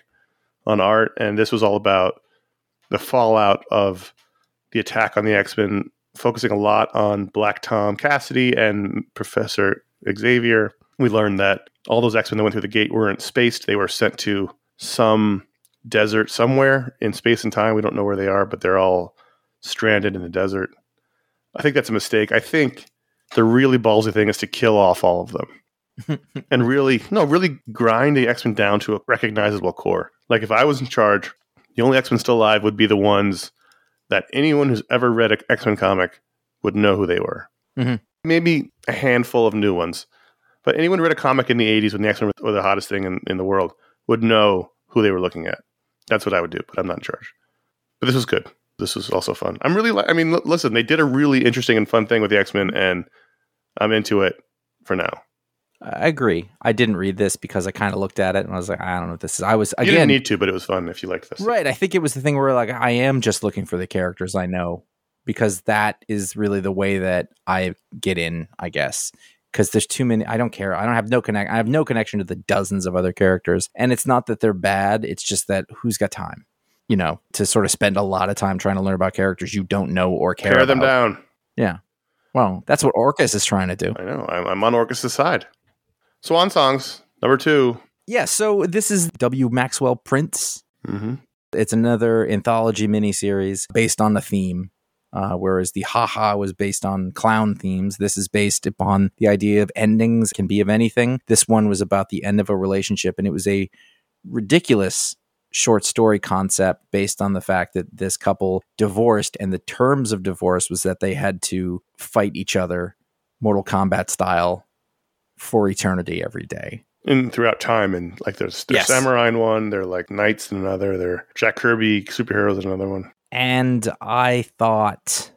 on art, and this was all about the fallout of the attack on the X Men, focusing a lot on Black Tom Cassidy and Professor Xavier. We learned that all those X Men that went through the gate weren't spaced; they were sent to some desert somewhere in space and time. We don't know where they are, but they're all stranded in the desert. I think that's a mistake. I think the really ballsy thing is to kill off all of them and really, no, really grind the X Men down to a recognizable core. Like if I was in charge, the only X Men still alive would be the ones that anyone who's ever read an X Men comic would know who they were. Mhm. Maybe a handful of new ones, but anyone who read a comic in the '80s when the X Men were the hottest thing in, in the world would know who they were looking at. That's what I would do, but I'm not in charge. But this was good. This was also fun. I'm really, li- I mean, l- listen, they did a really interesting and fun thing with the X Men, and I'm into it for now. I agree. I didn't read this because I kind of looked at it and I was like, I don't know what this is. I was you didn't again need to, but it was fun if you liked this. right. I think it was the thing where like I am just looking for the characters I know because that is really the way that I get in. I guess because there's too many. I don't care. I don't have no connect. I have no connection to the dozens of other characters, and it's not that they're bad. It's just that who's got time, you know, to sort of spend a lot of time trying to learn about characters you don't know or care Tear about. them down. Yeah. Well, that's what Orcus is trying to do. I know. I'm, I'm on Orcus' side. Swan Songs, number two. Yeah. So this is W. Maxwell Prince. Mm-hmm. It's another anthology miniseries based on a theme. Uh, whereas the haha was based on clown themes, this is based upon the idea of endings can be of anything. This one was about the end of a relationship, and it was a ridiculous short story concept based on the fact that this couple divorced, and the terms of divorce was that they had to fight each other, Mortal Kombat style, for eternity every day. And throughout time, and like there's, there's Yes. samurai in one, they're like knights in another, they're Jack Kirby superheroes in another one. and I thought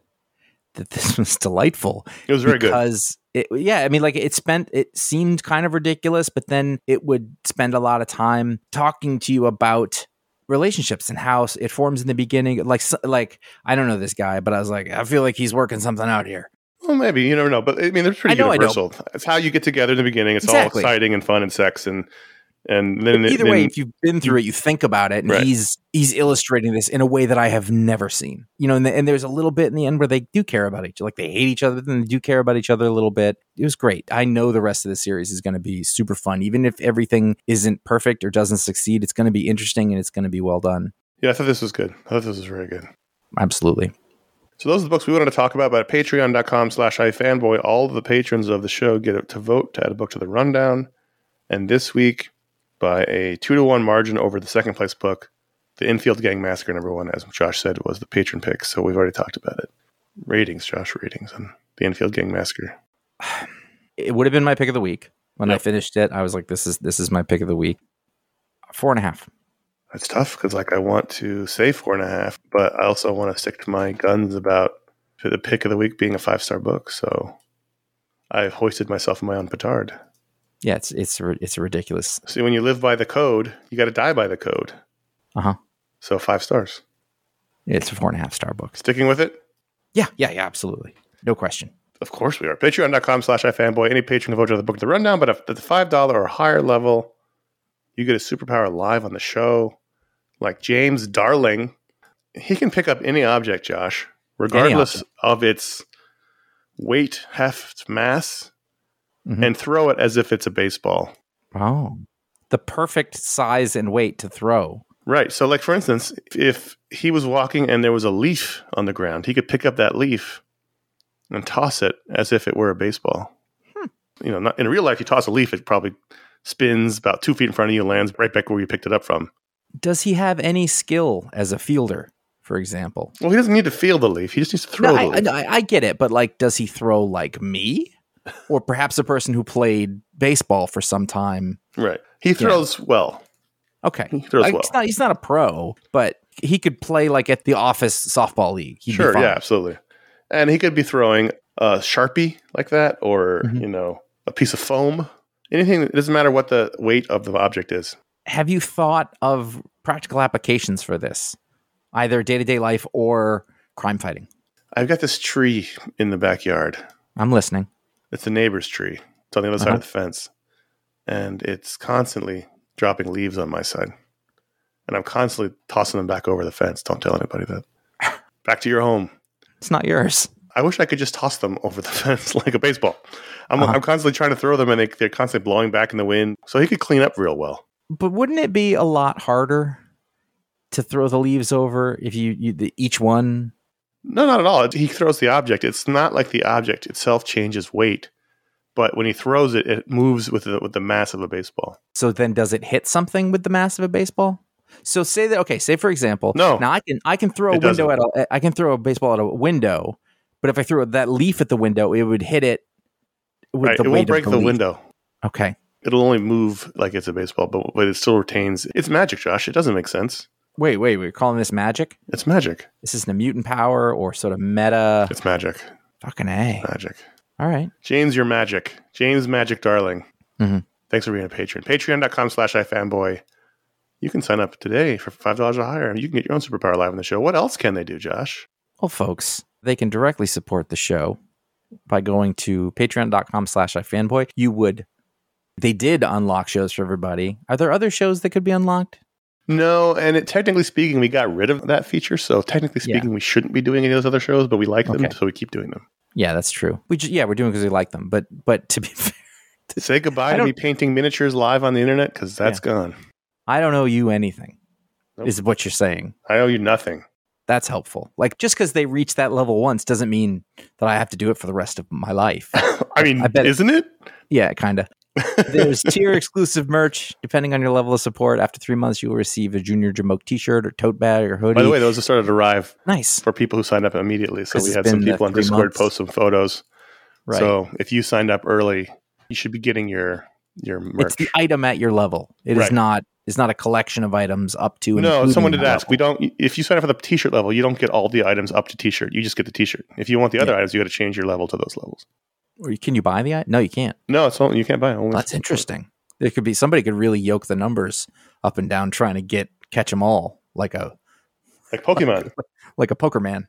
that this was delightful. It was very good. because it, yeah, I mean, like it spent, it seemed kind of ridiculous, but then it would spend a lot of time talking to you about relationships and how it forms in the beginning. Like, like I don't know this guy, but I was like, I feel like he's working something out here. Well, maybe you never know, but I mean, they're pretty know, universal. It's how you get together in the beginning. It's Exactly. all exciting and fun and sex, and and then Either then, way, if you've been through it, you think about it, and Right. he's he's illustrating this in a way that I have never seen. You know, and, the, and there's a little bit in the end where they do care about each other, like they hate each other, but then they do care about each other a little bit. It was great. I know the rest of the series is going to be super fun, even if everything isn't perfect or doesn't succeed. It's going to be interesting and it's going to be well done. yeah, I thought this was good. I thought this was very good. Absolutely. So those are the books we wanted to talk about. But at patreon.com slash ifanboy, all of the patrons of the show get to vote to add a book to the rundown. And this week, by a two to one margin over the second place book, the Enfield Gang Massacre number one, as Josh said, was the patron pick. So we've already talked about it. Ratings, Josh, ratings on the Enfield Gang Massacre. It would have been my pick of the week when I finished it. I was like, this is this is my pick of the week. Four and a half. That's tough because, like, I want to say four and a half, but I also want to stick to my guns about the pick of the week being a five star book. So I've hoisted myself in my own petard. Yeah, it's it's it's ridiculous. See, when you live by the code, you got to die by the code. Uh huh. So five stars. It's a four and a half star book. Sticking with it? Yeah, yeah, yeah, absolutely. No question. Of course we are. Patreon.com slash ifanboy. Any patron can vote to the book of the rundown, but at the $5 or higher level, you get a superpower live on the show. Like James Darling, he can pick up any object, Josh, regardless object. of its weight, heft, mass, Mhm. and throw it as if it's a baseball. Oh, the perfect size and weight to throw. Right. So, like for instance, if he was walking and there was a leaf on the ground, he could pick up that leaf and toss it as if it were a baseball. You know, not, in real life, you toss a leaf, it probably spins about two feet in front of you and lands right back where you picked it up from. Does he have any skill as a fielder, for example? Well, he doesn't need to feel the leaf. He just needs to throw No, I, leaf. I, I get it, but like, does he throw like me, or perhaps a person who played baseball for some time? right. He throws well. Okay, He throws Like, well. he's not he's not a pro, but he could play like at the office softball league. He'd be sure, fine. yeah, absolutely. And he could be throwing a sharpie like that, or Mhm. you know, a piece of foam. Anything. It doesn't matter what the weight of the object is. Have you thought of practical applications for this, either day to day life or crime fighting? I've got this tree in the backyard. I'm listening. It's a neighbor's tree. It's on the other side Uh-huh. of the fence, and it's constantly dropping leaves on my side. And I'm constantly tossing them back over the fence. Don't tell anybody that. Back to your home. It's not yours. I wish I could just toss them over the fence like a baseball. I'm, Uh-huh. I'm constantly trying to throw them, and they, they're constantly blowing back in the wind. So he could clean up real well. But wouldn't it be a lot harder to throw the leaves over if you, you the, each one? No, not at all. He throws the object. It's not like the object itself changes weight, but when he throws it, it moves with the, with the mass of a baseball. So then, does it hit something with the mass of a baseball? So say that okay. Say for example, No. Now I can I can throw a window at a I can throw a baseball at a window, but if I threw that leaf at the window, it would hit it with Right? the It won't break the, the, leaf. window. Okay. It'll only move like it's a baseball, but, but it still retains. It's magic, Josh. It doesn't make sense. Wait, wait, we're calling this magic? It's magic. This isn't a mutant power or sort of meta. It's magic. Fucking a. Magic. All right. James, your magic. James, magic darling. Mhm. Thanks for being a patron. Patreon.com slash ifanboy. You can sign up today for $5 or higher, and you can get your own superpower live on the show. What else can they do, Josh? Well, folks, they can directly support the show by going to patreon.com slash ifanboy. You would. They did unlock shows for everybody. Are there other shows that could be unlocked? No, and it, technically speaking, we got rid of that feature. So technically Yeah. speaking, we shouldn't be doing any of those other shows, but we like them, Okay. so we keep doing them. Yeah, that's true. We just, yeah, we're doing because we like them. But but to be fair, to Say goodbye to me painting miniatures live on the internet because that's gone. I don't owe you anything. Nope. Is what you're saying. I owe you nothing. That's helpful. Like just because they reach that level once doesn't mean that I have to do it for the rest of my life. I mean, I bet it- isn't it? yeah, kind of. There's tier exclusive merch. Depending on your level of support, after three months, you will receive a Junior Jamoke t-shirt or tote bag or hoodie. By the way, those have started to arrive nice. for people who signed up immediately. So we had some uh, people on Discord months. post some photos. Right. So if you signed up early, you should be getting your your merch. it's the item at your level. It is Right. not. It's not a collection of items up to. no, someone did ask. We don't. If you sign up for the T-shirt level, you don't get all the items up to T-shirt. You just get the T-shirt. If you want the other Yeah. items, you got to change your level to those levels. Or can you buy the? No, you can't. No, it's only you can't buy it. Only That's interesting. There could be somebody could really yoke the numbers up and down trying to get catch them all like a Like Pokemon. like a poker man.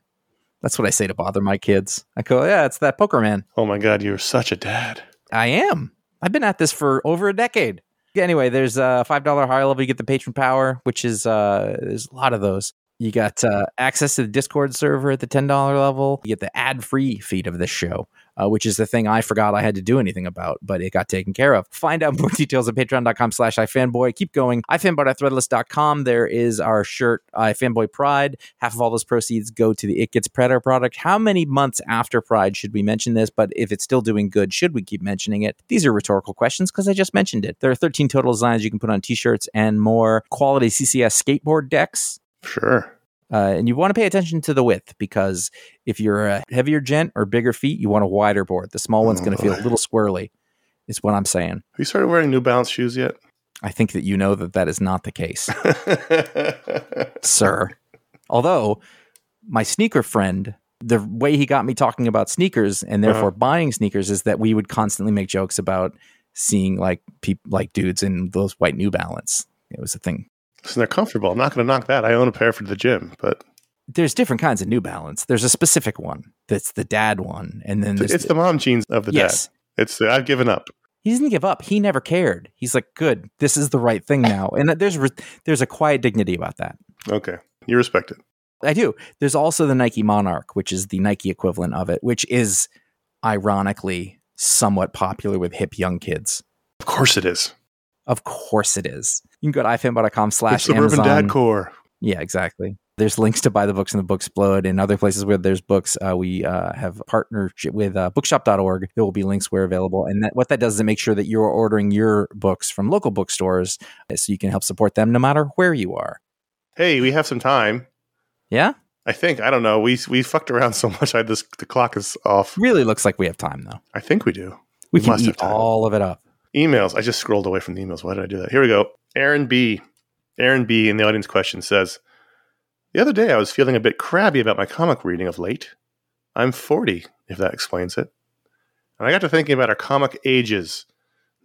That's what I say to bother my kids. I go, yeah, it's that poker man. oh my god, you're such a dad. I am. I've been at this for over a decade. Anyway, there's a five dollar higher level. You get the patron power, which is uh, there's a lot of those. You got uh, access to the Discord server at the ten dollar level. You get the ad free feed of this show, uh, which is the thing I forgot I had to do anything about, but it got taken care of. Find out more details at patreon.com slash ifanboy. Keep going. ifanboy.threadless.com. There is our shirt, ifanboy Pride. Half of all those proceeds go to the It Gets Better Project. How many months after Pride should we mention this? But if it's still doing good, should we keep mentioning it? These are rhetorical questions because I just mentioned it. There are 13 total designs you can put on t-shirts and more quality CCS skateboard decks. Sure. Uh, and you want to pay attention to the width because if you're a heavier gent or bigger feet, you want a wider board. The small one's Oh, going to feel a little squirrely, is what I'm saying. Have you started wearing New Balance shoes yet? I think that you know that that is not the case, sir. Although my sneaker friend, the way he got me talking about sneakers and therefore Uh-huh. buying sneakers is that we would constantly make jokes about seeing like people like dudes in those white New Balance. It was a thing. Listen, they're comfortable. I'm not going to knock that. I own a pair for the gym, but There's different kinds of New Balance. There's a specific one that's the dad one, and then it's the mom jeans of the yes. dad. It's the, I've given up. He doesn't give up. He never cared. He's like, good. This is the right thing now, and there's re- there's a quiet dignity about that. Okay, you respect it. I do. There's also the Nike Monarch, which is the Nike equivalent of it, which is ironically somewhat popular with hip young kids. Of course it is. Of course it is. You can go to ifanboy.com It's slash suburban dad core. Yeah, exactly. There's links to buy the books in the Books Booksplode and other places where there's books. Uh, we uh, have partnership with uh, bookshop.org. There will be links where available. And that, what that does is make sure that you're ordering your books from local bookstores uh, so you can help support them no matter where you are. Hey, we have some time. Yeah? I think. I don't know. We we fucked around so much. I this the clock is off. Really looks like we have time, though. I think we do. We, We can must have eat all of it up. Emails. I just scrolled away from the emails. Why did I do that? Here we go. Aaron B. Aaron B. in the audience question says, "The other day I was feeling a bit crabby about my comic reading of late. I'm 40, if that explains it. And I got to thinking about our comic ages,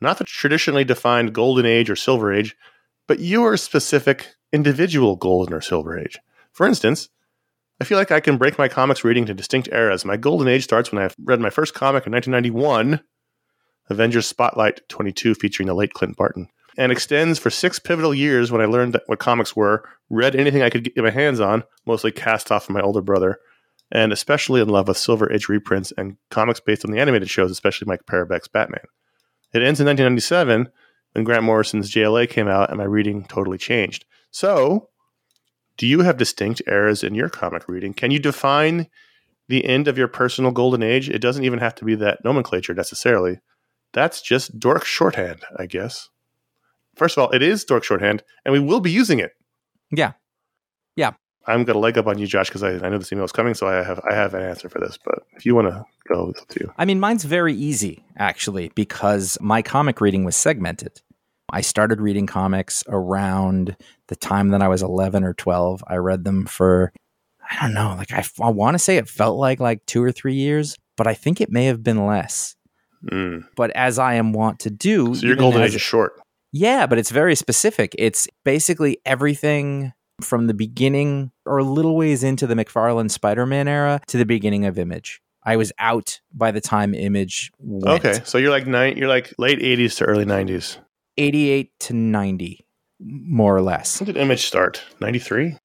not the traditionally defined golden age or silver age, but your specific individual golden or silver age. For instance." I feel like I can break my comics reading into distinct eras. My golden age starts when I read my first comic in 1991, Avengers Spotlight 22 featuring the late Clint Barton, and extends for six pivotal years when I learned what comics were, read anything I could get my hands on, mostly cast off from my older brother, and especially in love with Silver Age reprints and comics based on the animated shows, especially Mike Parobeck's Batman. It ends in 1997 when Grant Morrison's JLA came out and my reading totally changed. So, do you have distinct eras in your comic reading? Can you define the end of your personal golden age? It doesn't even have to be that nomenclature necessarily. That's just dork shorthand, I guess. First of all, it is dork shorthand, and we will be using it. Yeah. Yeah. I'm gonna leg up on you, Josh, because I, I know this email is coming, so I have I have an answer for this. But if you want to go, it's up to you. I mean, mine's very easy, actually, because my comic reading was segmented. I started reading comics around the time that I was 11 or 12. I read them for, I don't know, like I, I want to say it felt like like two or three years, but I think it may have been less. Mm. But as I am wont to do, So your golden age is short. Yeah, but it's very specific. It's basically everything from the beginning or a little ways into the McFarlane Spider-Man era to the beginning of Image. I was out by the time Image went. Okay, so you're like nine. You're like late '80s to early '90s. 88 to 90 more or less When did Image start? '93.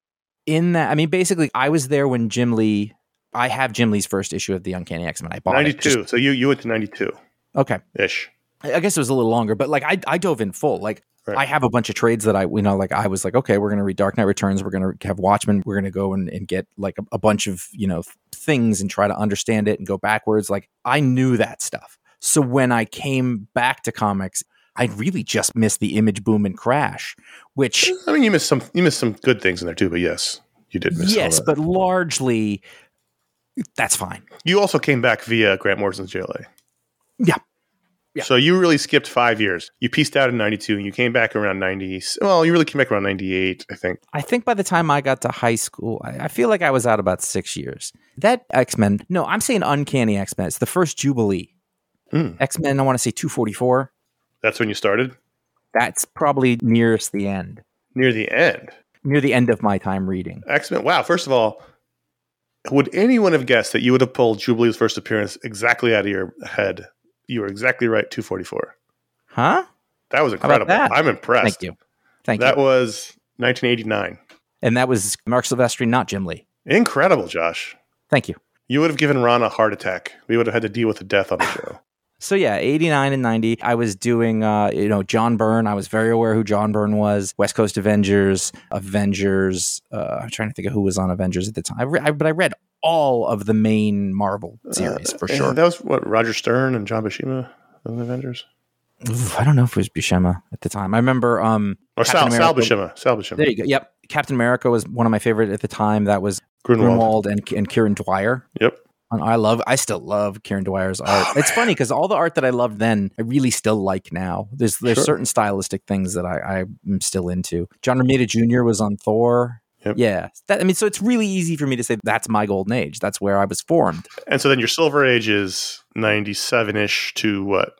in that i mean basically i was there when jim lee i have jim lee's first issue of the uncanny x-men i bought '92. So you you went to '92 okay ish. I guess it was a little longer but like i, I dove in full like Right. i have a bunch of trades that i you know like i was like okay we're gonna read dark knight returns we're gonna have watchmen we're gonna go and, and get like a, a bunch of you know things and try to understand it and go backwards like i knew that stuff so when i came back to comics i really just missed the image boom and crash which I mean, you missed some. You missed some good things in there too. But yes, you did miss. yes, but largely that's fine. you also came back via Grant Morrison's JLA. Yeah. Yeah. So you really skipped five years. You pieced out in '92, and you came back around '90. Well, you really came back around '98, I think. I think by the time I got to high school, I, I feel like I was out about six years. That X Men, no, I'm saying Uncanny X Men. It's the first Jubilee. Hmm. X Men, I want to say 244. That's when you started. That's probably nearest the end, Near the end, near the end of my time reading. X Men. Wow. First of all, would anyone have guessed that you would have pulled Jubilee's first appearance exactly out of your head? You were exactly right. 244. Huh? That was incredible. that? I'm impressed. Thank you. Thank that you. That was 1989. And that was Marc Silvestri, not Jim Lee. Incredible, Josh. Thank you. You would have given Ron a heart attack. We would have had to deal with the death on the show. So yeah, 89 and 90, I was doing, uh, you know, John Byrne. I was very aware who John Byrne was. West Coast Avengers, Avengers. Uh, I'm trying to think of who was on Avengers at the time. I re- I, but I read all of the main Marvel series for Uh, sure. That was what Roger Stern and John Buscema of the Avengers, Oof, I don't know if it was Buscema at the time. I remember. Um, or Sal, Captain Sal America- Buscema. Sal Buscema. There you go. Yep, Captain America was one of my favorite at the time. That was Gruenwald. Gruenwald and and Kieron Dwyer. Yep. I love, I still love Kieron Dwyer's art. Oh, it's man. funny because all the art that I loved then, I really still like now. There's there's Sure. certain stylistic things that I I'm still into. John Romita Jr. was on Thor. Yep. Yeah, that, I mean, so it's really easy for me to say that's my golden age. That's where I was formed. And so then your Silver Age is 97 ish to what?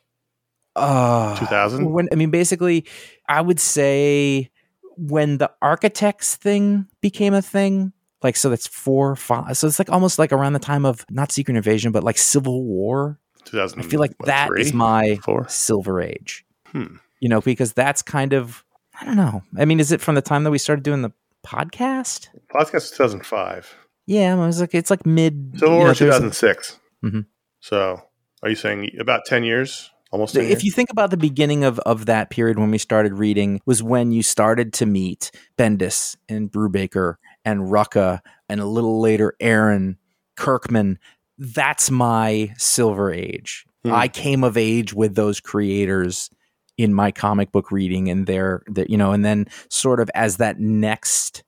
Uh, 2000? When I mean, basically, I would say when the architects thing became a thing. Like so, that's four, five. So it's like almost like around the time of not Secret Invasion, but like Civil War. 2000. I feel like what, that three? is my Four? silver age. Hmm. You know, because that's kind of I don't know. I mean, is it from the time that we started doing the podcast? Podcast was 2005. Yeah, I was like, it's like mid. Civil War know, there's a- 2006. Mhm. So are you saying about 10 years? Almost 10 If years? you think about the beginning of, of that period when we started reading, was when you started to meet Bendis and Brubaker and Rucka, and a little later Aaron Kirkman. That's my silver age. Hmm. I came of age with those creators in my comic book reading, and they're, they're you know, and then sort of as that next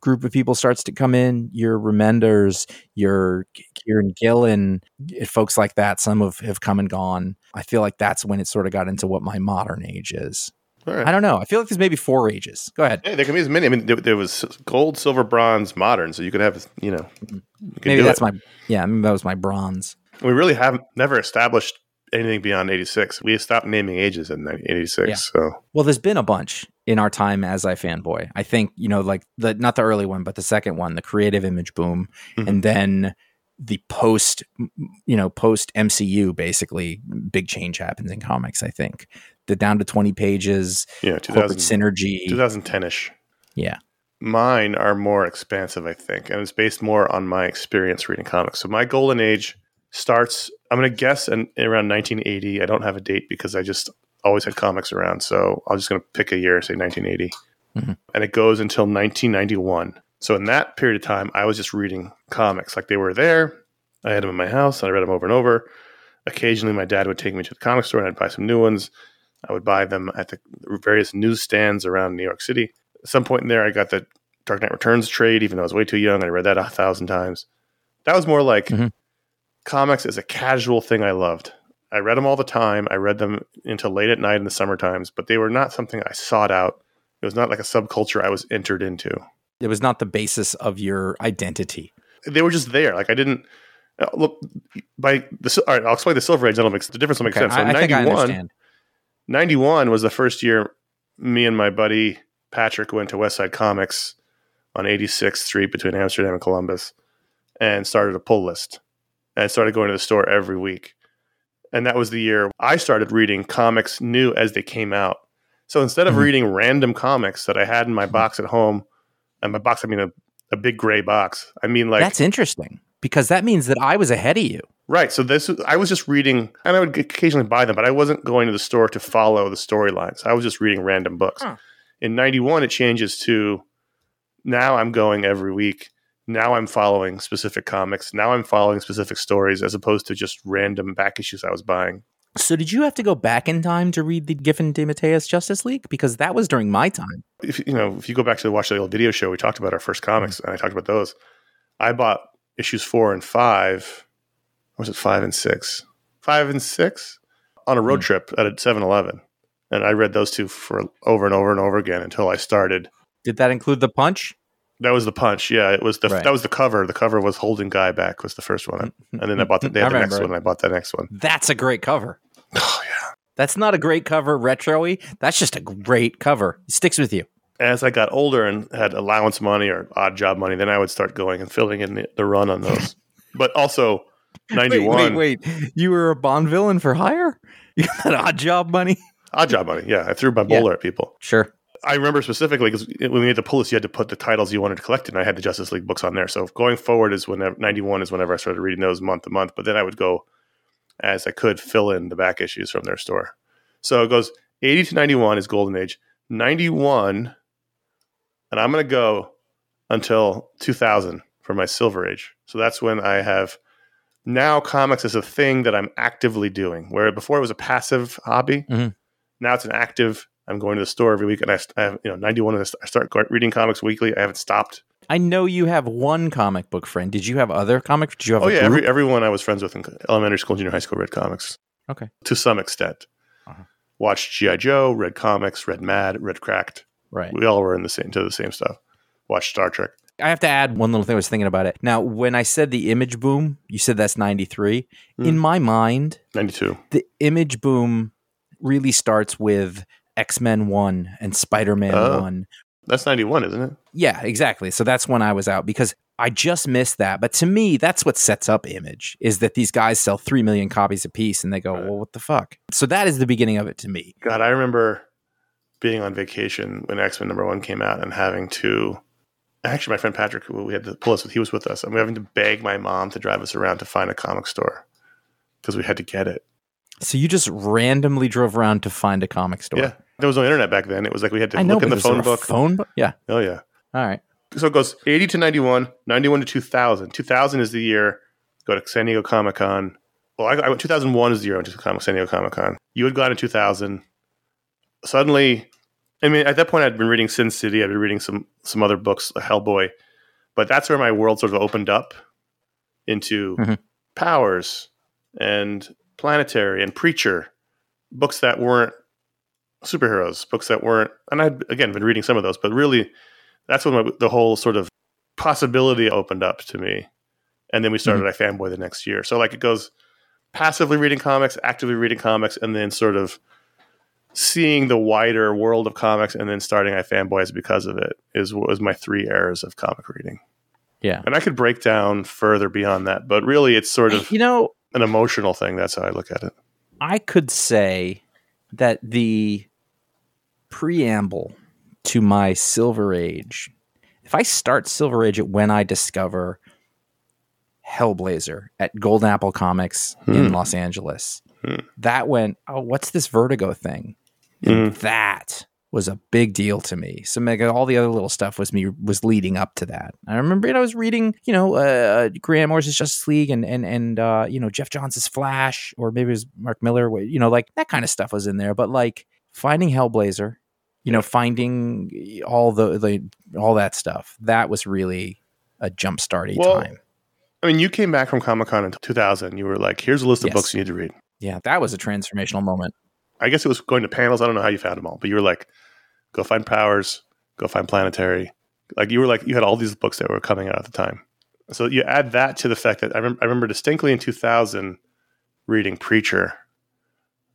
group of people starts to come in, your Remenders, your Kieron Gillen, folks like that, some have, have come and gone. I feel like that's when it sort of got into what my modern age is. Right. I don't know. I feel like there's maybe four ages. Go ahead. Hey, there can be as many. I mean, there, there was gold, silver, bronze, modern. So you could have, you know, you Maybe that's it. my yeah. Maybe that was my bronze. We really have never established anything beyond 86. We stopped naming ages in 86. Yeah. So Well, there's been a bunch in our time as iFanboy. I think you know, like the not the early one, but the second one, the creative image boom, Mhm. and then the post, you know, post MCU. Basically, big change happens in comics. I think the down to twenty pages, yeah, corporate 2000, synergy. 2010ish. Yeah. Mine are more expansive, I think, and it's based more on my experience reading comics. So my golden age starts. I'm going to guess in, around 1980. I don't have a date because I just always had comics around. So I'm just going to pick a year, say 1980, Mhm. and it goes until 1991. So in that period of time, I was just reading comics like they were there. I had them in my house, and I read them over and over. Occasionally, my dad would take me to the comic store, and I'd buy some new ones. I would buy them at the various newsstands around New York City. At some point in there, I got the Dark Knight Returns trade, even though I was way too young. I read that a thousand times. That was more like Mhm. comics as a casual thing I loved. I read them all the time. I read them until late at night in the summer times, but they were not something I sought out. It was not like a subculture I was entered into. It was not the basis of your identity. They were just there. Like I didn't uh, look by the. All right, I'll explain the Silver Age. That'll make the difference. Will make Okay, sense. So I, I think I 91 was the first year me and my buddy Patrick went to West Side Comics on 86th Street between Amsterdam and Columbus and started a pull list and started going to the store every week. And that was the year I started reading comics new as they came out. So instead of Mhm. reading random comics that I had in my box at home, and my box, I mean a, a big gray box, I mean like That's interesting because that means that I was ahead of you. Right. So this I was just reading, and I would occasionally buy them, but I wasn't going to the store to follow the storylines. I was just reading random books. Huh. In '91, it changes to now I'm going every week. Now I'm following specific comics. Now I'm following specific stories, as opposed to just random back issues I was buying. So did you have to go back in time to read the Giffen DeMatteis Justice League? Because that was during my time. If you know, if you go back to watch the old video show, we talked about our first comics, mm-hmm. and I talked about those. I bought issues four and five. Was it five and six? Five and six on a road Hmm. trip at a 7-Eleven. And I read those two for over and over and over again until I started. Did that include the punch? That was the punch. Yeah, it was the Right. that was the cover. The cover was holding guy back was the first one, and then I bought the, they had the next one. And I bought that next one. That's a great cover. Oh yeah. That's not a great cover retro-y. That's just a great cover. It sticks with you. As I got older and had allowance money or odd job money, then I would start going and filling in the, the run on those. but also, ninety Wait, wait, wait. You were a Bond villain for hire? You got that odd job money? odd job money. Yeah, I threw my Yeah. bowler at people. Sure. I remember specifically because when we made the pull list, you had to put the titles you wanted to collect, and I had the Justice League books on there. So going forward is whenever ninety one is whenever I started reading those month to month. But then I would go as I could fill in the back issues from their store. So it goes eighty to ninety one is Golden Age. Ninety one, and I'm going to go until two thousand for my Silver Age. So that's when I have now comics is a thing that I'm actively doing. Where before it was a passive hobby, Mhm. now it's an active. I'm going to the store every week, and I, I have you know 91. I start reading comics weekly. I haven't stopped. I know you have one comic book friend. Did you have other comic? Did you have Oh a yeah, group? every, everyone I was friends with in elementary school, junior high school read comics. Okay. to some extent. Uh-huh. Watched GI Joe, read comics, read Mad, read Cracked. right. We all were in the same to the same stuff. Watched Star Trek. I have to add one little thing I was thinking about it. Now, when I said the image boom, you said that's 93. Hmm. In my mind, Ninety two. the image boom really starts with X Men 1 and Spider Man Oh. 1. That's ninety one, isn't it? Yeah, exactly. So that's when I was out because I just missed that. But to me, that's what sets up image is that these guys sell 3 million copies a piece and they go, Right. well, what the fuck? So that is the beginning of it to me. God, I remember being on vacation when X Men number one came out and having to. Actually, my friend Patrick, who we had to pull us with, he was with us, and we were having to beg my mom to drive us around to find a comic store because we had to get it. So you just randomly drove around to find a comic store. Yeah, there was no internet back then. It was like we had to I know, look in the phone book. Phone book? Yeah. Oh yeah, All right. so it goes 80 to 91, 91 to 2000. 2000 is the year. Go to San Diego Comic Con. Well, I, I went 2001 is the year I went to Comic San Diego Comic Con. You had gone in 2000. Suddenly, I mean, at that point, I'd been reading Sin City. I'd been reading some some other books, Hellboy, but that's where my world sort of opened up into Mhm. Powers and Planetary and Preacher, books that weren't superheroes, books that weren't. And I'd again been reading some of those, but really, that's when my, the whole sort of possibility opened up to me. And then we started Mm-hmm. iFanboy the next year. So like it goes passively reading comics, actively reading comics, and then sort of seeing the wider world of comics and then starting iFanboys because of it is was my three eras of comic reading. Yeah. And I could break down further beyond that, but really it's sort of You know, an emotional thing. That's how I look at it. I could say that the preamble to my Silver Age, if I start Silver Age at when I discover Hellblazer at Golden Apple Comics in Hmm. Los Angeles, Hmm. that went, oh, what's this Vertigo thing? And that was a big deal to me. So like, all the other little stuff was me was leading up to that. I remember I was reading, you know, uh, Grant Morrison's Justice League and and and uh, you know Geoff Johns' Flash, or maybe it was Mark Millar. You know, like that kind of stuff was in there. But like finding Hellblazer, you know, finding all the the all that stuff, that was really a jump starty Well, time. I mean, you came back from Comic Con in 2000. You were like, here's a list of Yes. books you need to read. Yeah, that was a transformational moment. I guess it was going to panels. I don't know how you found them all, but you were like, go find Powers, go find Planetary. Like you were like, you had all these books that were coming out at the time. So you add that to the fact that I, rem- I remember distinctly in 2000 reading Preacher.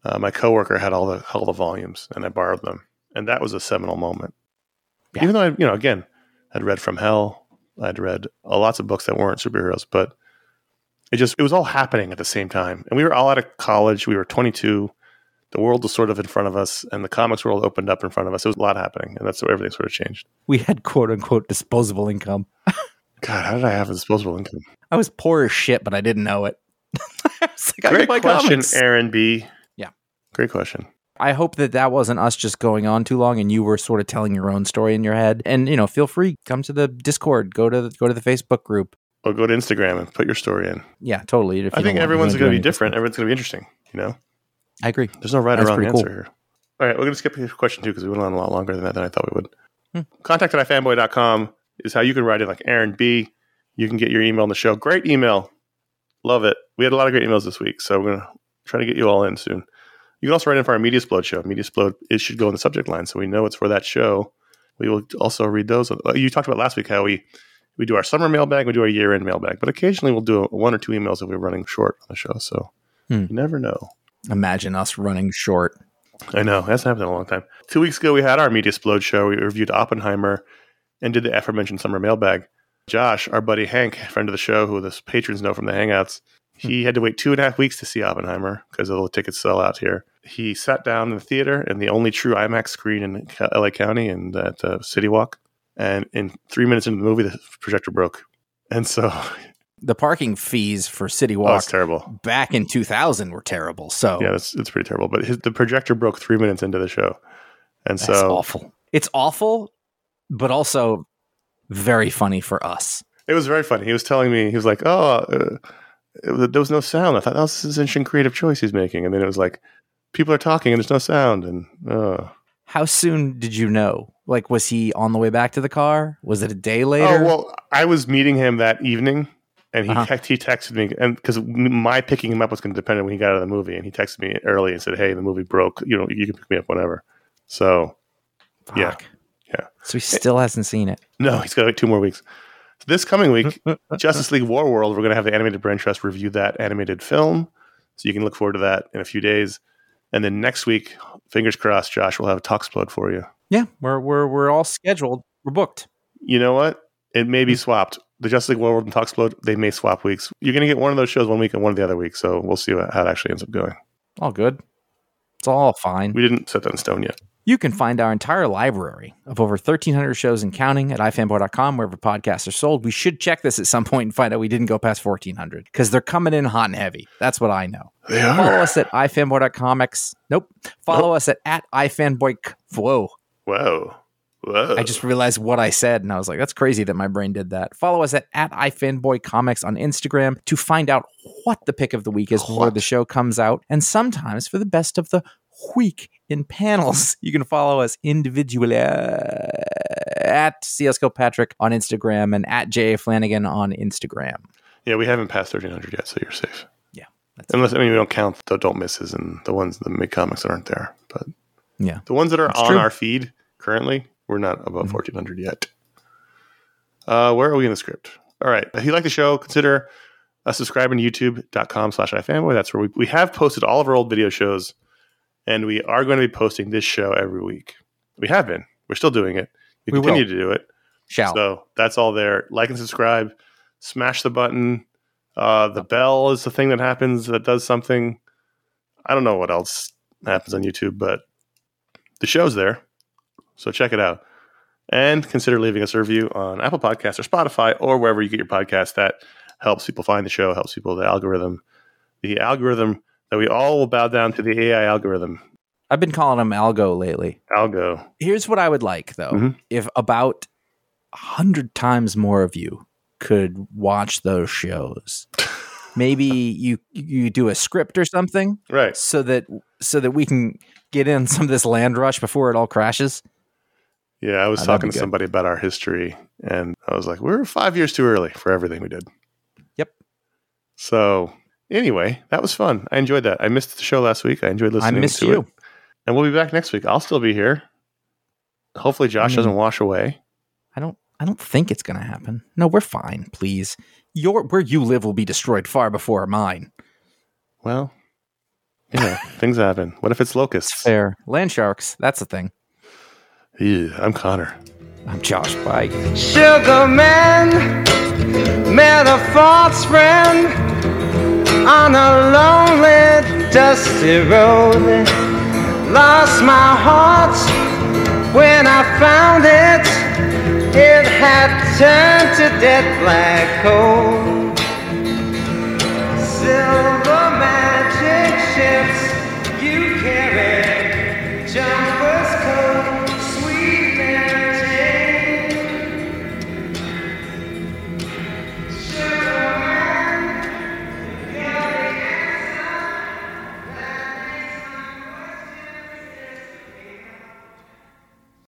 Uh, my coworker had all the all the volumes, and I borrowed them, and that was a seminal moment. Yeah. Even though I, you know, again, I'd read From Hell, I'd read uh, lots of books that weren't superheroes, but it just it was all happening at the same time, and we were all out of college. We were 22 the world was sort of in front of us and the comics world opened up in front of us. There was a lot happening, and that's where everything sort of changed. We had quote unquote disposable income. God, how did I have disposable income? I was poor as shit, but I didn't know it. Like, Great question, comics. Aaron B. Yeah. Great question. I hope that that wasn't us just going on too long and you were sort of telling your own story in your head. And you know, feel free come to the Discord, go to the, go to the Facebook group. Or go to Instagram and put your story in. Yeah, totally. If I think everyone's going to be different. Everyone's going to be interesting. You know, I agree. there's no right or wrong answer cool. here. All right, we're going to skip a question too because we went on a lot longer than that than I thought we would. Hmm. Contact at ifanboy.com is how you can write it like Aaron B. You can get your email in the show. Great email. Love it. We had a lot of great emails this week, so we're going to try to get you all in soon. You can also write in for our Media Explode show. Media Explode it should go in the subject line, so we know it's for that show. We will also read those. Uh, You talked about last week how we we do our summer mailbag, we do our year end mailbag, but occasionally we'll do one or two emails if we're running short on the show. So Hmm. you never know. Imagine us running short. I know that's happened in a long time. Two weeks ago, we had our Media Explode show. We reviewed Oppenheimer and did the aforementioned summer mailbag. Josh, our buddy Hank, friend of the show, who the patrons know from the Hangouts, he had to wait two and a half weeks to see Oppenheimer because all the tickets sell out here. He sat down in the theater in the only true IMAX screen in LA County and at uh, City Walk. And in three minutes into the movie, the projector broke. And so, The parking fees for City oh, Walk it's terrible. back in 2000 were terrible. So Yeah, it's, it's pretty terrible. But his, the projector broke three minutes into the show. And that's so, awful. It's awful, but also very funny for us. It was very funny. He was telling me, he was like, "Oh, uh, there was no sound." I thought that was an interesting creative choice he's making. And then it was like, people are talking and there's no sound. And uh, How soon did you know? Like, was he on the way back to the car? Was it a day later? oh well, I was meeting him that evening, and he Uh-huh. text, he texted me, and because my picking him up was going to depend on when he got out of the movie, and he texted me early and said, "Hey, the movie broke. You know, you can pick me up whenever." So yeah. Fuck. Yeah. So he still hasn't seen it. no, he's got wait two more weeks. So this coming week, Justice League War World, we're going to have the animated brain trust review that animated film. So you can look forward to that in a few days. And then next week, fingers crossed, Josh will have a Talksplode for you. Yeah, we're we're we're all scheduled. We're booked. You know what? It may be swapped. The Justice League World and Talksplode, they may swap weeks. You're going to get one of those shows one week and one of the other week. So we'll see how it actually ends up going. All good. It's all fine. We didn't set that in stone yet. You can find our entire library of over 1,300 shows and counting at ifanboy.com, wherever podcasts are sold. We should check this at some point and find out we didn't go past 1,400 because they're coming in hot and heavy. That's what I know. They Follow us at ifanboy.comics. Nope. Follow us at, at ifanboy. Whoa. Whoa. Whoa. I just realized what I said, and I was like, that's crazy that my brain did that. Follow us at, at iFanboyComics on Instagram to find out what the pick of the week is before the show comes out. And sometimes for the best of the week in panels, you can follow us individually uh, at CSGO Patrick on Instagram and at J.A. Flanagan on Instagram. yeah, we haven't passed thirteen hundred yet, so you're safe. Yeah. That's Unless I mean we don't count the don't misses and the ones the mid comics that aren't there, but Yeah. the ones that are That's on true. our feed currently, we're not above Mhm. fourteen hundred yet. Uh, where are we in the script? All right. If you like the show, consider uh, subscribing to youtube.com slash ifanboy. That's where we, we have posted all of our old video shows, and we are going to be posting this show every week. We have been. We're still doing it. We, We continue will. to do it. Shall. So that's all there. Like and subscribe. Smash the button. Uh, the bell is the thing that happens that does something. I don't know what else happens on YouTube, but the show's there. So check it out. And consider leaving us a review on Apple Podcasts or Spotify or wherever you get your podcast. That helps people find the show, helps people the algorithm. The algorithm that we all will bow down to the AI algorithm. I've been calling him Algo lately. Algo. Here's what I would like, though. Mhm. If about a hundred times more of you could watch those shows, maybe you you do a script or something, Right. so that so that we can get in some of this land rush before it all crashes. Yeah, I was Oh, talking to good. somebody about our history, and I was like, we're five years too early for everything we did. Yep. So, anyway, that was fun. I enjoyed that. I missed the show last week. I enjoyed I listening missed to you. it. And we'll be back next week. I'll still be here. Hopefully, Josh mean- doesn't wash away. I don't. I don't think it's going to happen. No, we're fine. Please, your where you live will be destroyed far before mine. Well, yeah, things happen. What if it's locusts? Fair land sharks. That's the thing. Yeah, I'm Conor. I'm Josh. Bye. Sugar man met a false friend on a lonely, dusty road. Lost my heart when I found it. It had turned to dead black coal. Silver